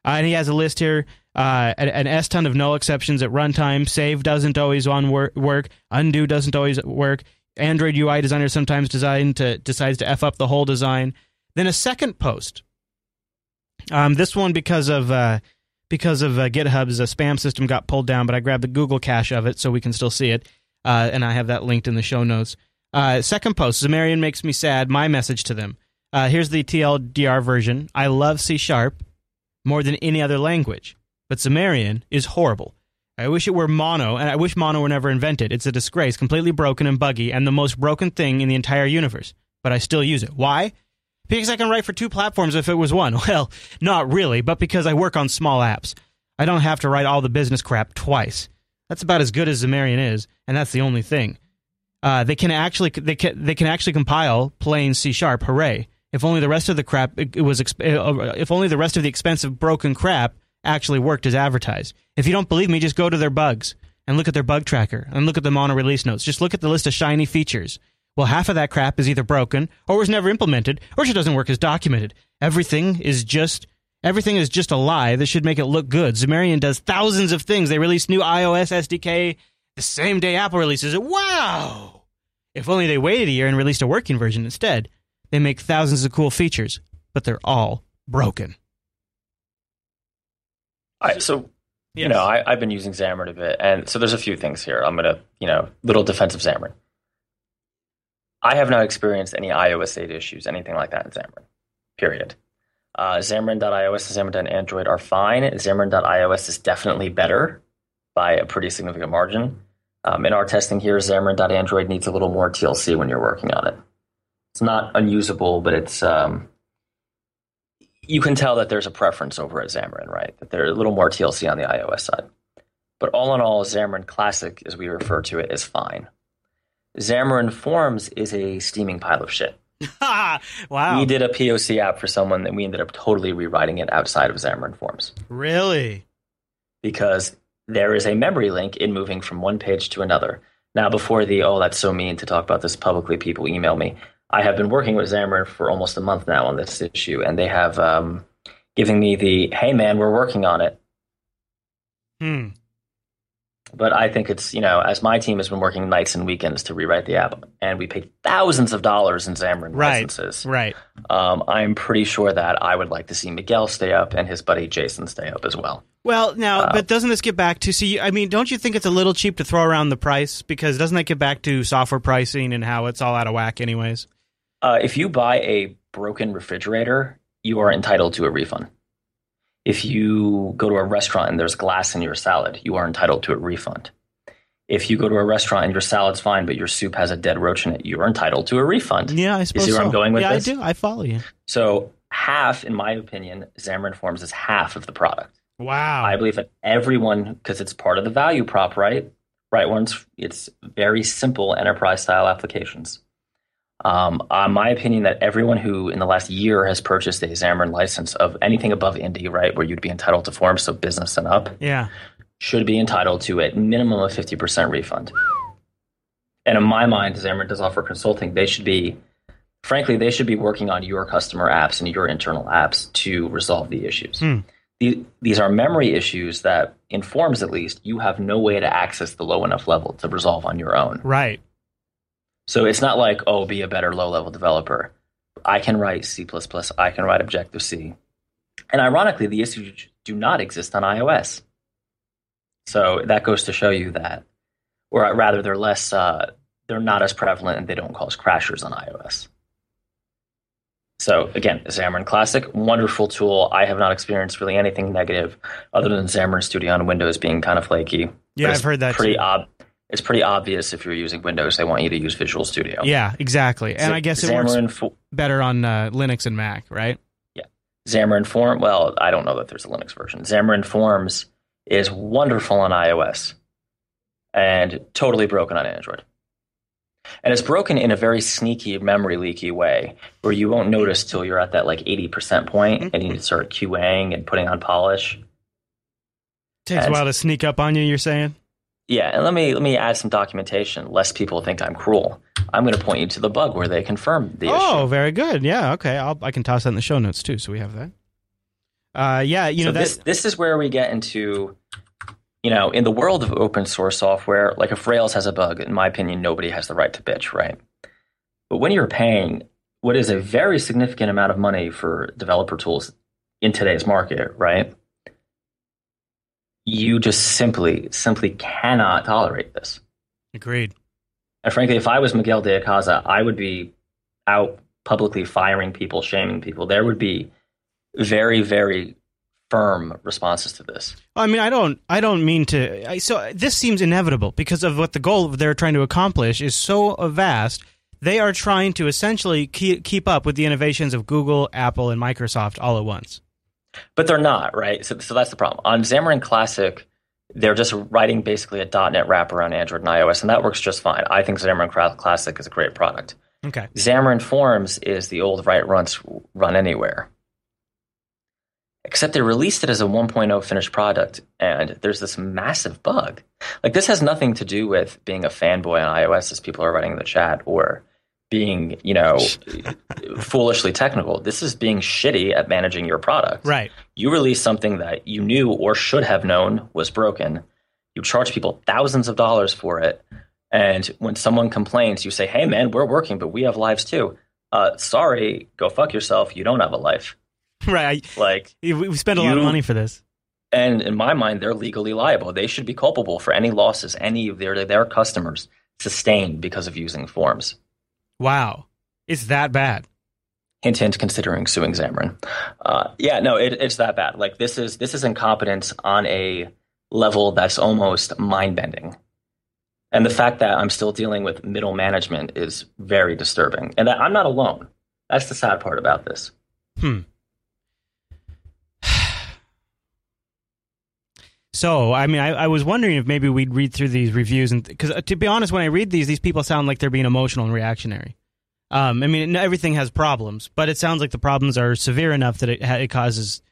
Uh, and he has a list here uh, an, an S ton of null exceptions at runtime. Save doesn't always on wor- work. Undo doesn't always work. Android UI designer sometimes design to, decides to F up the whole design. Then a second post. Um, this one because of uh, because of uh, GitHub's uh, spam system got pulled down, but I grabbed the Google cache of it so we can still see it, uh, and I have that linked in the show notes. Uh, second post: Xamarin makes me sad. My message to them. Uh, here's the TLDR version. I love C sharp more than any other language, but Xamarin is horrible. I wish it were mono, and I wish mono were never invented. It's a disgrace, completely broken and buggy, and the most broken thing in the entire universe. But I still use it. Why? Because I can write for two platforms if it was one. Well, not really, but because I work on small apps. I don't have to write all the business crap twice. That's about as good as Xamarin is, and that's the only thing. Uh, they can actually they can they can actually compile plain C sharp. Hooray! If only the rest of the crap it, it was exp- uh, if only the rest of the expensive broken crap actually worked as advertised. If you don't believe me, just go to their bugs and look at their bug tracker and look at the mono release notes. Just look at the list of shiny features. Well, half of that crap is either broken or was never implemented or just doesn't work as documented. Everything is just everything is just a lie that should make it look good. Xamarin does thousands of things. They release new iOS SDK. the same day Apple releases it. Wow! If only they waited a year and released a working version instead. They make thousands of cool features, but they're all broken. I, so you know, I, I've been using Xamarin a bit, and so there's a few things here. I'm gonna, you know, little defense of Xamarin. I have not experienced any iOS 8 issues, anything like that in Xamarin. Period. Uh, Xamarin.iOS and Xamarin.android are fine. Xamarin.iOS is definitely better by a pretty significant margin. Um, in our testing here, Xamarin.android needs a little more TLC when you're working on it. It's not unusable, but it's um, you can tell that there's a preference over at Xamarin, right? That there's a little more TLC on the iOS side. But all in all, Xamarin Classic, as we refer to it, is fine. Xamarin Forms is a steaming pile of shit. wow. We did a POC app for someone and we ended up totally rewriting it outside of Xamarin Forms Really? because there is a memory link in moving from one page to another. Now, before the, oh, that's so mean to talk about this publicly, people email me. I have been working with Xamarin for almost a month now on this issue, and they have um, given me the, hey, man, we're working on it. Hmm. But I think it's, you know, as my team has been working nights and weekends to rewrite the app, and we paid thousands of dollars in Xamarin Right. licenses. Right. Um, I'm pretty sure that I would like to see Miguel stay up and his buddy Jason stay up as well. Well, now, Uh, but doesn't this get back to see? I mean, don't you think it's a little cheap to throw around the price? Because doesn't that get back to software pricing and how it's all out of whack, anyways? Uh, if you buy a broken refrigerator, you are entitled to a refund. If you go to a restaurant and there's glass in your salad, you are entitled to a refund. If you go to a restaurant and your salad's fine, but your soup has a dead roach in it, you are entitled to a refund. Yeah, I suppose see where so. I'm going with yeah, this? I do. I follow you. So, half, in my opinion, Xamarin Forms is half of the product. Wow. I believe that everyone, because it's part of the value prop, right? Right ones, it's very simple enterprise style applications. Um, uh, my opinion that everyone who in the last year has purchased a Xamarin license of anything above Indie, right, where you'd be entitled to forms, so business and up, yeah. should be entitled to a minimum of 50% refund. And in my mind, Xamarin does offer consulting. They should be, frankly, they should be working on your customer apps and your internal apps to resolve the issues. Hmm. The- These are memory issues that, in forms at least, you have no way to access the low enough level to resolve on your own. Right. So it's not like, oh, be a better low level developer. I can write C, I can write Objective C. And ironically, the issues do not exist on iOS. So that goes to show you that, or rather, they're less, uh, they're not as prevalent and they don't cause crashers on iOS. So again, Xamarin Classic, wonderful tool. I have not experienced really anything negative other than Xamarin Studio on Windows being kind of flaky. Yeah, I've heard that Pretty ob- It's pretty obvious if you're using Windows, they want you to use Visual Studio. Yeah, exactly. And So I guess it works Xamarin Fo- better on uh, Linux and Mac, right? Yeah. Xamarin Form. Well, I don't know that there's a Linux version. Xamarin Forms is wonderful on iOS and totally broken on Android. And it's broken in a very sneaky, memory leaky way where you won't notice till you're at that like 80% point and you need to start QAing and putting on polish. Takes a while to sneak up on you. You're saying? Yeah, and let me let me add some documentation lest people think I'm cruel. I'm going to point you to the bug where they confirm the oh, issue. very good. Yeah. Okay. I'll, I can toss that in the show notes too, so we have that. Uh, yeah. You so know this this is where we get into you know in the world of open source software like if rails has a bug in my opinion nobody has the right to bitch right but when you're paying what is a very significant amount of money for developer tools in today's market right you just simply simply cannot tolerate this Agreed. and frankly if i was miguel de Icaza, i would be out publicly firing people shaming people there would be very very firm responses to this I mean, I don't, I don't mean to. I, so this seems inevitable because of what the goal they're trying to accomplish is so vast. They are trying to essentially keep, keep up with the innovations of Google, Apple, and Microsoft all at once. But they're not right? So, so that's the problem. On xamarin classic they're just writing basically a. net wrapper on android and ios and that works just fine. I think xamarin classic is a great product. Okay. xamarin forms is the old write runs run anywhere. Except they released it as a 1.0 finished product and there's this massive bug. Like this has nothing to do with being a fanboy on ios as people are writing in the chat or being you know foolishly technical this is being shitty at managing your product Right. you release something that you knew or should have known was broken. You charge people thousands of dollars for it. And when someone complains, you say, hey, man, we're working, but we have lives too. Uh, sorry, go fuck yourself. You don't have a life. Right. Like, we spend a lot of money for this. and in my mind, they're legally liable. They should be culpable for any losses any of their, their customers sustained because of using forms. Wow. It's that bad. hint hint considering suing Xamarin. Uh, yeah, no, it, it's that bad. Like this is this is incompetence on a level that's almost mind bending. And the fact that I'm still dealing with middle management is very disturbing. And that I'm not alone. That's the sad part about this. Hmm. So, I mean, I, I was wondering if maybe we'd read through these reviews, and because to be honest, when I read these, these people sound like they're being emotional and reactionary. Um, I mean, everything has problems, but it sounds like the problems are severe enough that it, it causes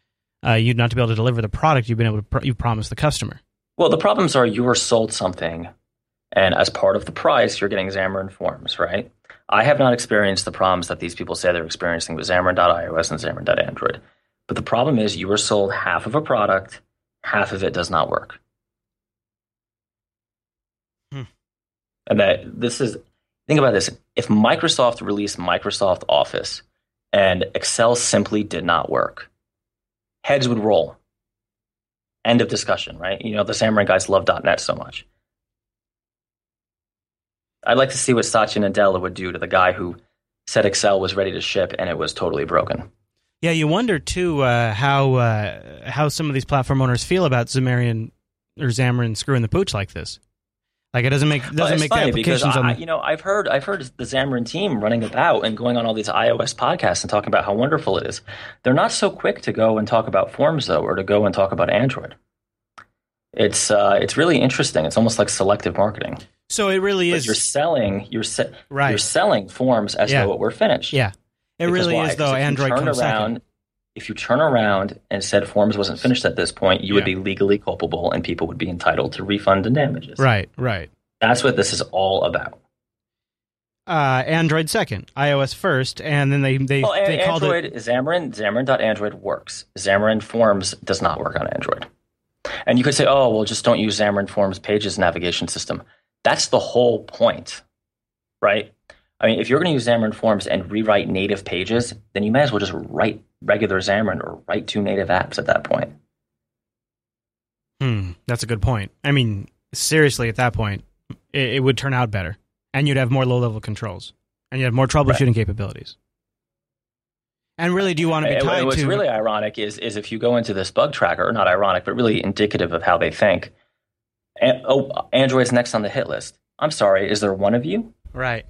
uh, you not to be able to deliver the product you've been able to pr- you promised the customer. Well, the problems are you were sold something, and as part of the price, you're getting Xamarin Forms, right? I have not experienced the problems that these people say they're experiencing with Xamarin.iOS and Xamarin.android. But the problem is you were sold half of a product, half of it does not work. Hmm. And that this is, think about this. If Microsoft released Microsoft Office and Excel simply did not work, heads would roll. End of discussion, right? You know, the Xamarin guys love .NET so much. I'd like to see what Satya Nadella would do to the guy who said Excel was ready to ship and it was totally broken. Yeah, you wonder too uh, how uh, how some of these platform owners feel about Xamarin or Xamarin screwing the pooch like this. Like it doesn't make doesn't Well, make the applications on I, the, you know I've heard I've heard the Xamarin team running about and going on all these iOS podcasts and talking about how wonderful it is. They're not so quick to go and talk about Forms though, or to go and talk about Android. It's uh, it's really interesting. It's almost like selective marketing. So it really But is you're selling you're se- Right. you're selling Forms as Yeah. though it were finished. Yeah. It Because really why? is though. Android comes around, second. If you turn around and said Forms wasn't finished at this point, you would be legally culpable and people would be entitled to refund and damages. Right, right. That's what this is all about. Uh, Android second, iOS first, and then they they, Well, they called Android, it Xamarin, Xamarin.android works. Xamarin Forms does not work on Android. And you could say, oh, well, just don't use Xamarin Forms Pages navigation system. That's the whole point, right? I mean, if you're going to use Xamarin Forms and rewrite native pages, then you might as well just write regular Xamarin or write two native apps at that point. Hmm, that's a good point. I mean, seriously, at that point, it, it would turn out better, and you'd have more low level controls, and you'd have more troubleshooting capabilities. And really, do you want to be tied what's to? What's really ironic is is if you go into this bug tracker, not ironic, but really indicative of how they think. And, oh, Android's next on the hit list. I'm sorry, is there one of you? right.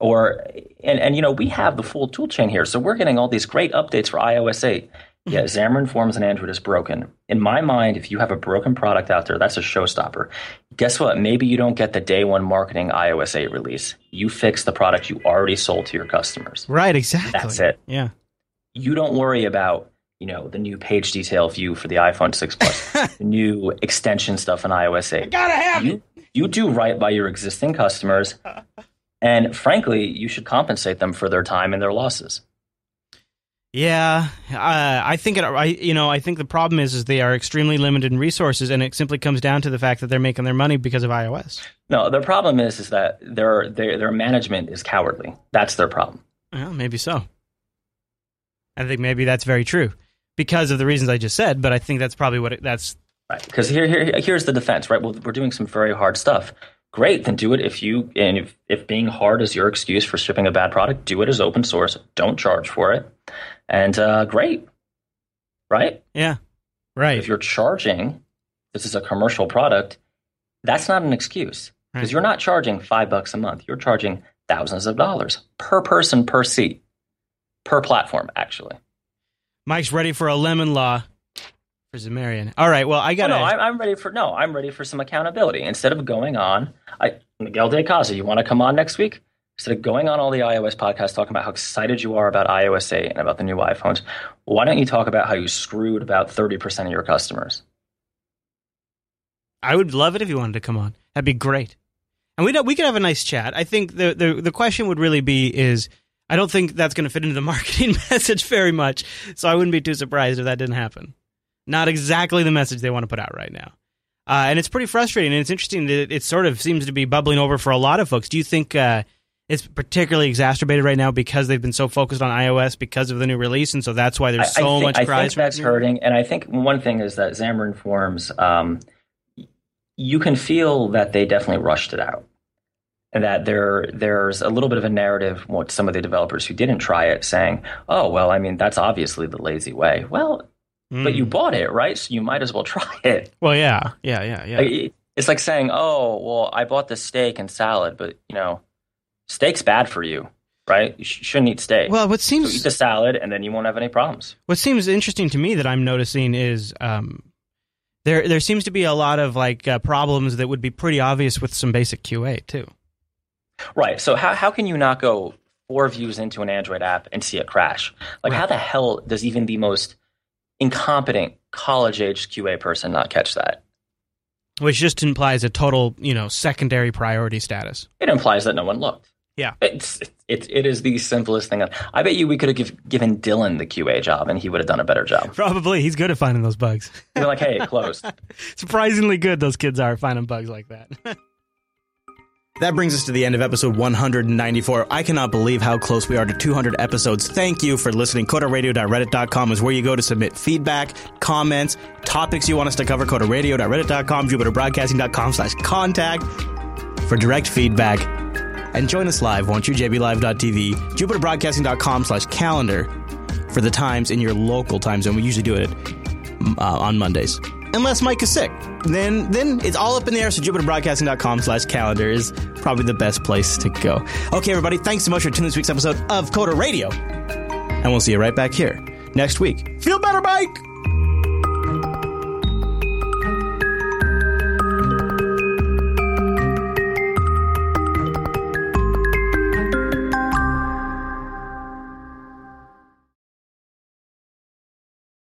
Or and and you know we have the full tool chain here, so we're getting all these great updates for iOS 8. Mm-hmm. Yeah, Xamarin Forms and Android is broken. In my mind, if you have a broken product out there, that's a showstopper. Guess what? Maybe you don't get the day one marketing iOS 8 release. You fix the product you already sold to your customers. Right, exactly. That's it. Yeah. you don't worry about you know the new page detail view for the iPhone 6 Plus, the new extension stuff in iOS 8. Gotta have You you do right by your existing customers, and frankly, you should compensate them for their time and their losses. Yeah, uh, I think it. I you know I think the problem is is they are extremely limited in resources, and it simply comes down to the fact that they're making their money because of iOS. No, their problem is is that their their their management is cowardly. That's their problem. Well, maybe so. I think maybe that's very true because of the reasons I just said. But I think that's probably what it, that's. Right. Because here, here, here's the defense, right? Well, we're doing some very hard stuff. Great, then do it if you and if, if being hard is your excuse for shipping a bad product, do it as open source. Don't charge for it, and uh, great, right? Yeah, right. If you're charging, this is a commercial product. That's not an excuse because Right. you're not charging five bucks a month. You're charging thousands of dollars per person per seat per platform. Actually, Mike's ready for a lemon law for Xamarin. All right. Well, I Oh, got no. I'm, I'm ready for no. I'm ready for some accountability. Instead of going on, I Miguel de Icaza, you want to come on next week? Instead of going on all the iOS podcasts talking about how excited you are about iOS 8 and about the new iPhones, why don't you talk about how you screwed about 30% of your customers? I would love it if you wanted to come on. That'd be great. And we we could have a nice chat. I think the the the question would really be is I don't think that's going to fit into the marketing message very much. So I wouldn't be too surprised if that didn't happen. Not exactly the message they want to put out right now. Uh, and it's pretty frustrating, and it's interesting that it sort of seems to be bubbling over for a lot of folks. Do you think uh, it's particularly exacerbated right now because they've been so focused on iOS because of the new release, and so that's why there's so I think, much I think that's hurting, and I think one thing is that Xamarin Forms, um, you can feel that they definitely rushed it out, and that there there's a little bit of a narrative with some of the developers who didn't try it, saying, "Oh, well, I mean, that's obviously the lazy way." Well, but you bought it, right? So you might as well try it. Well, yeah, yeah, yeah, yeah. Like, it's like saying, "Oh, well, I bought the steak and salad, but you know, steak's bad for you, right? You sh- shouldn't eat steak. Well, what so seems eat the salad, and then you won't have any problems." what seems interesting to me that I'm noticing is um, there there seems to be a lot of like uh, problems that would be pretty obvious with some basic QA too. Right. So how how can you not go four views into an Android app and see it crash? Like, how the hell does even the most incompetent college aged QA person not catch that? Which just implies a total, you know, secondary priority status. It implies that no one looked. Yeah. It's it, it is the simplest thing. I bet you we could have give, given Dylan the QA job and he would have done a better job. Probably, he's good at finding those bugs. You're like, hey, closed. Surprisingly good, those kids are finding bugs like that. That brings us to the end of episode 194. I cannot believe how close we are to 200 episodes. Thank you for listening. CoderRadio.reddit.com is where you go to submit feedback, comments, topics you want us to cover. CoderRadio.reddit.com, JupiterBroadcasting.com slash contact for direct feedback. And join us live, won't you? JBLive.tv, JupiterBroadcasting.com slash calendar for the times in your local time zone. We usually do it uh, on Mondays. Unless Mike is sick. Then then it's all up in the air, so JupiterBroadcasting.com slash calendar is probably the best place to go. Okay, everybody, thanks so much for tuning this week's episode of Coder Radio. And we'll see you right back here next week. Feel better, Mike!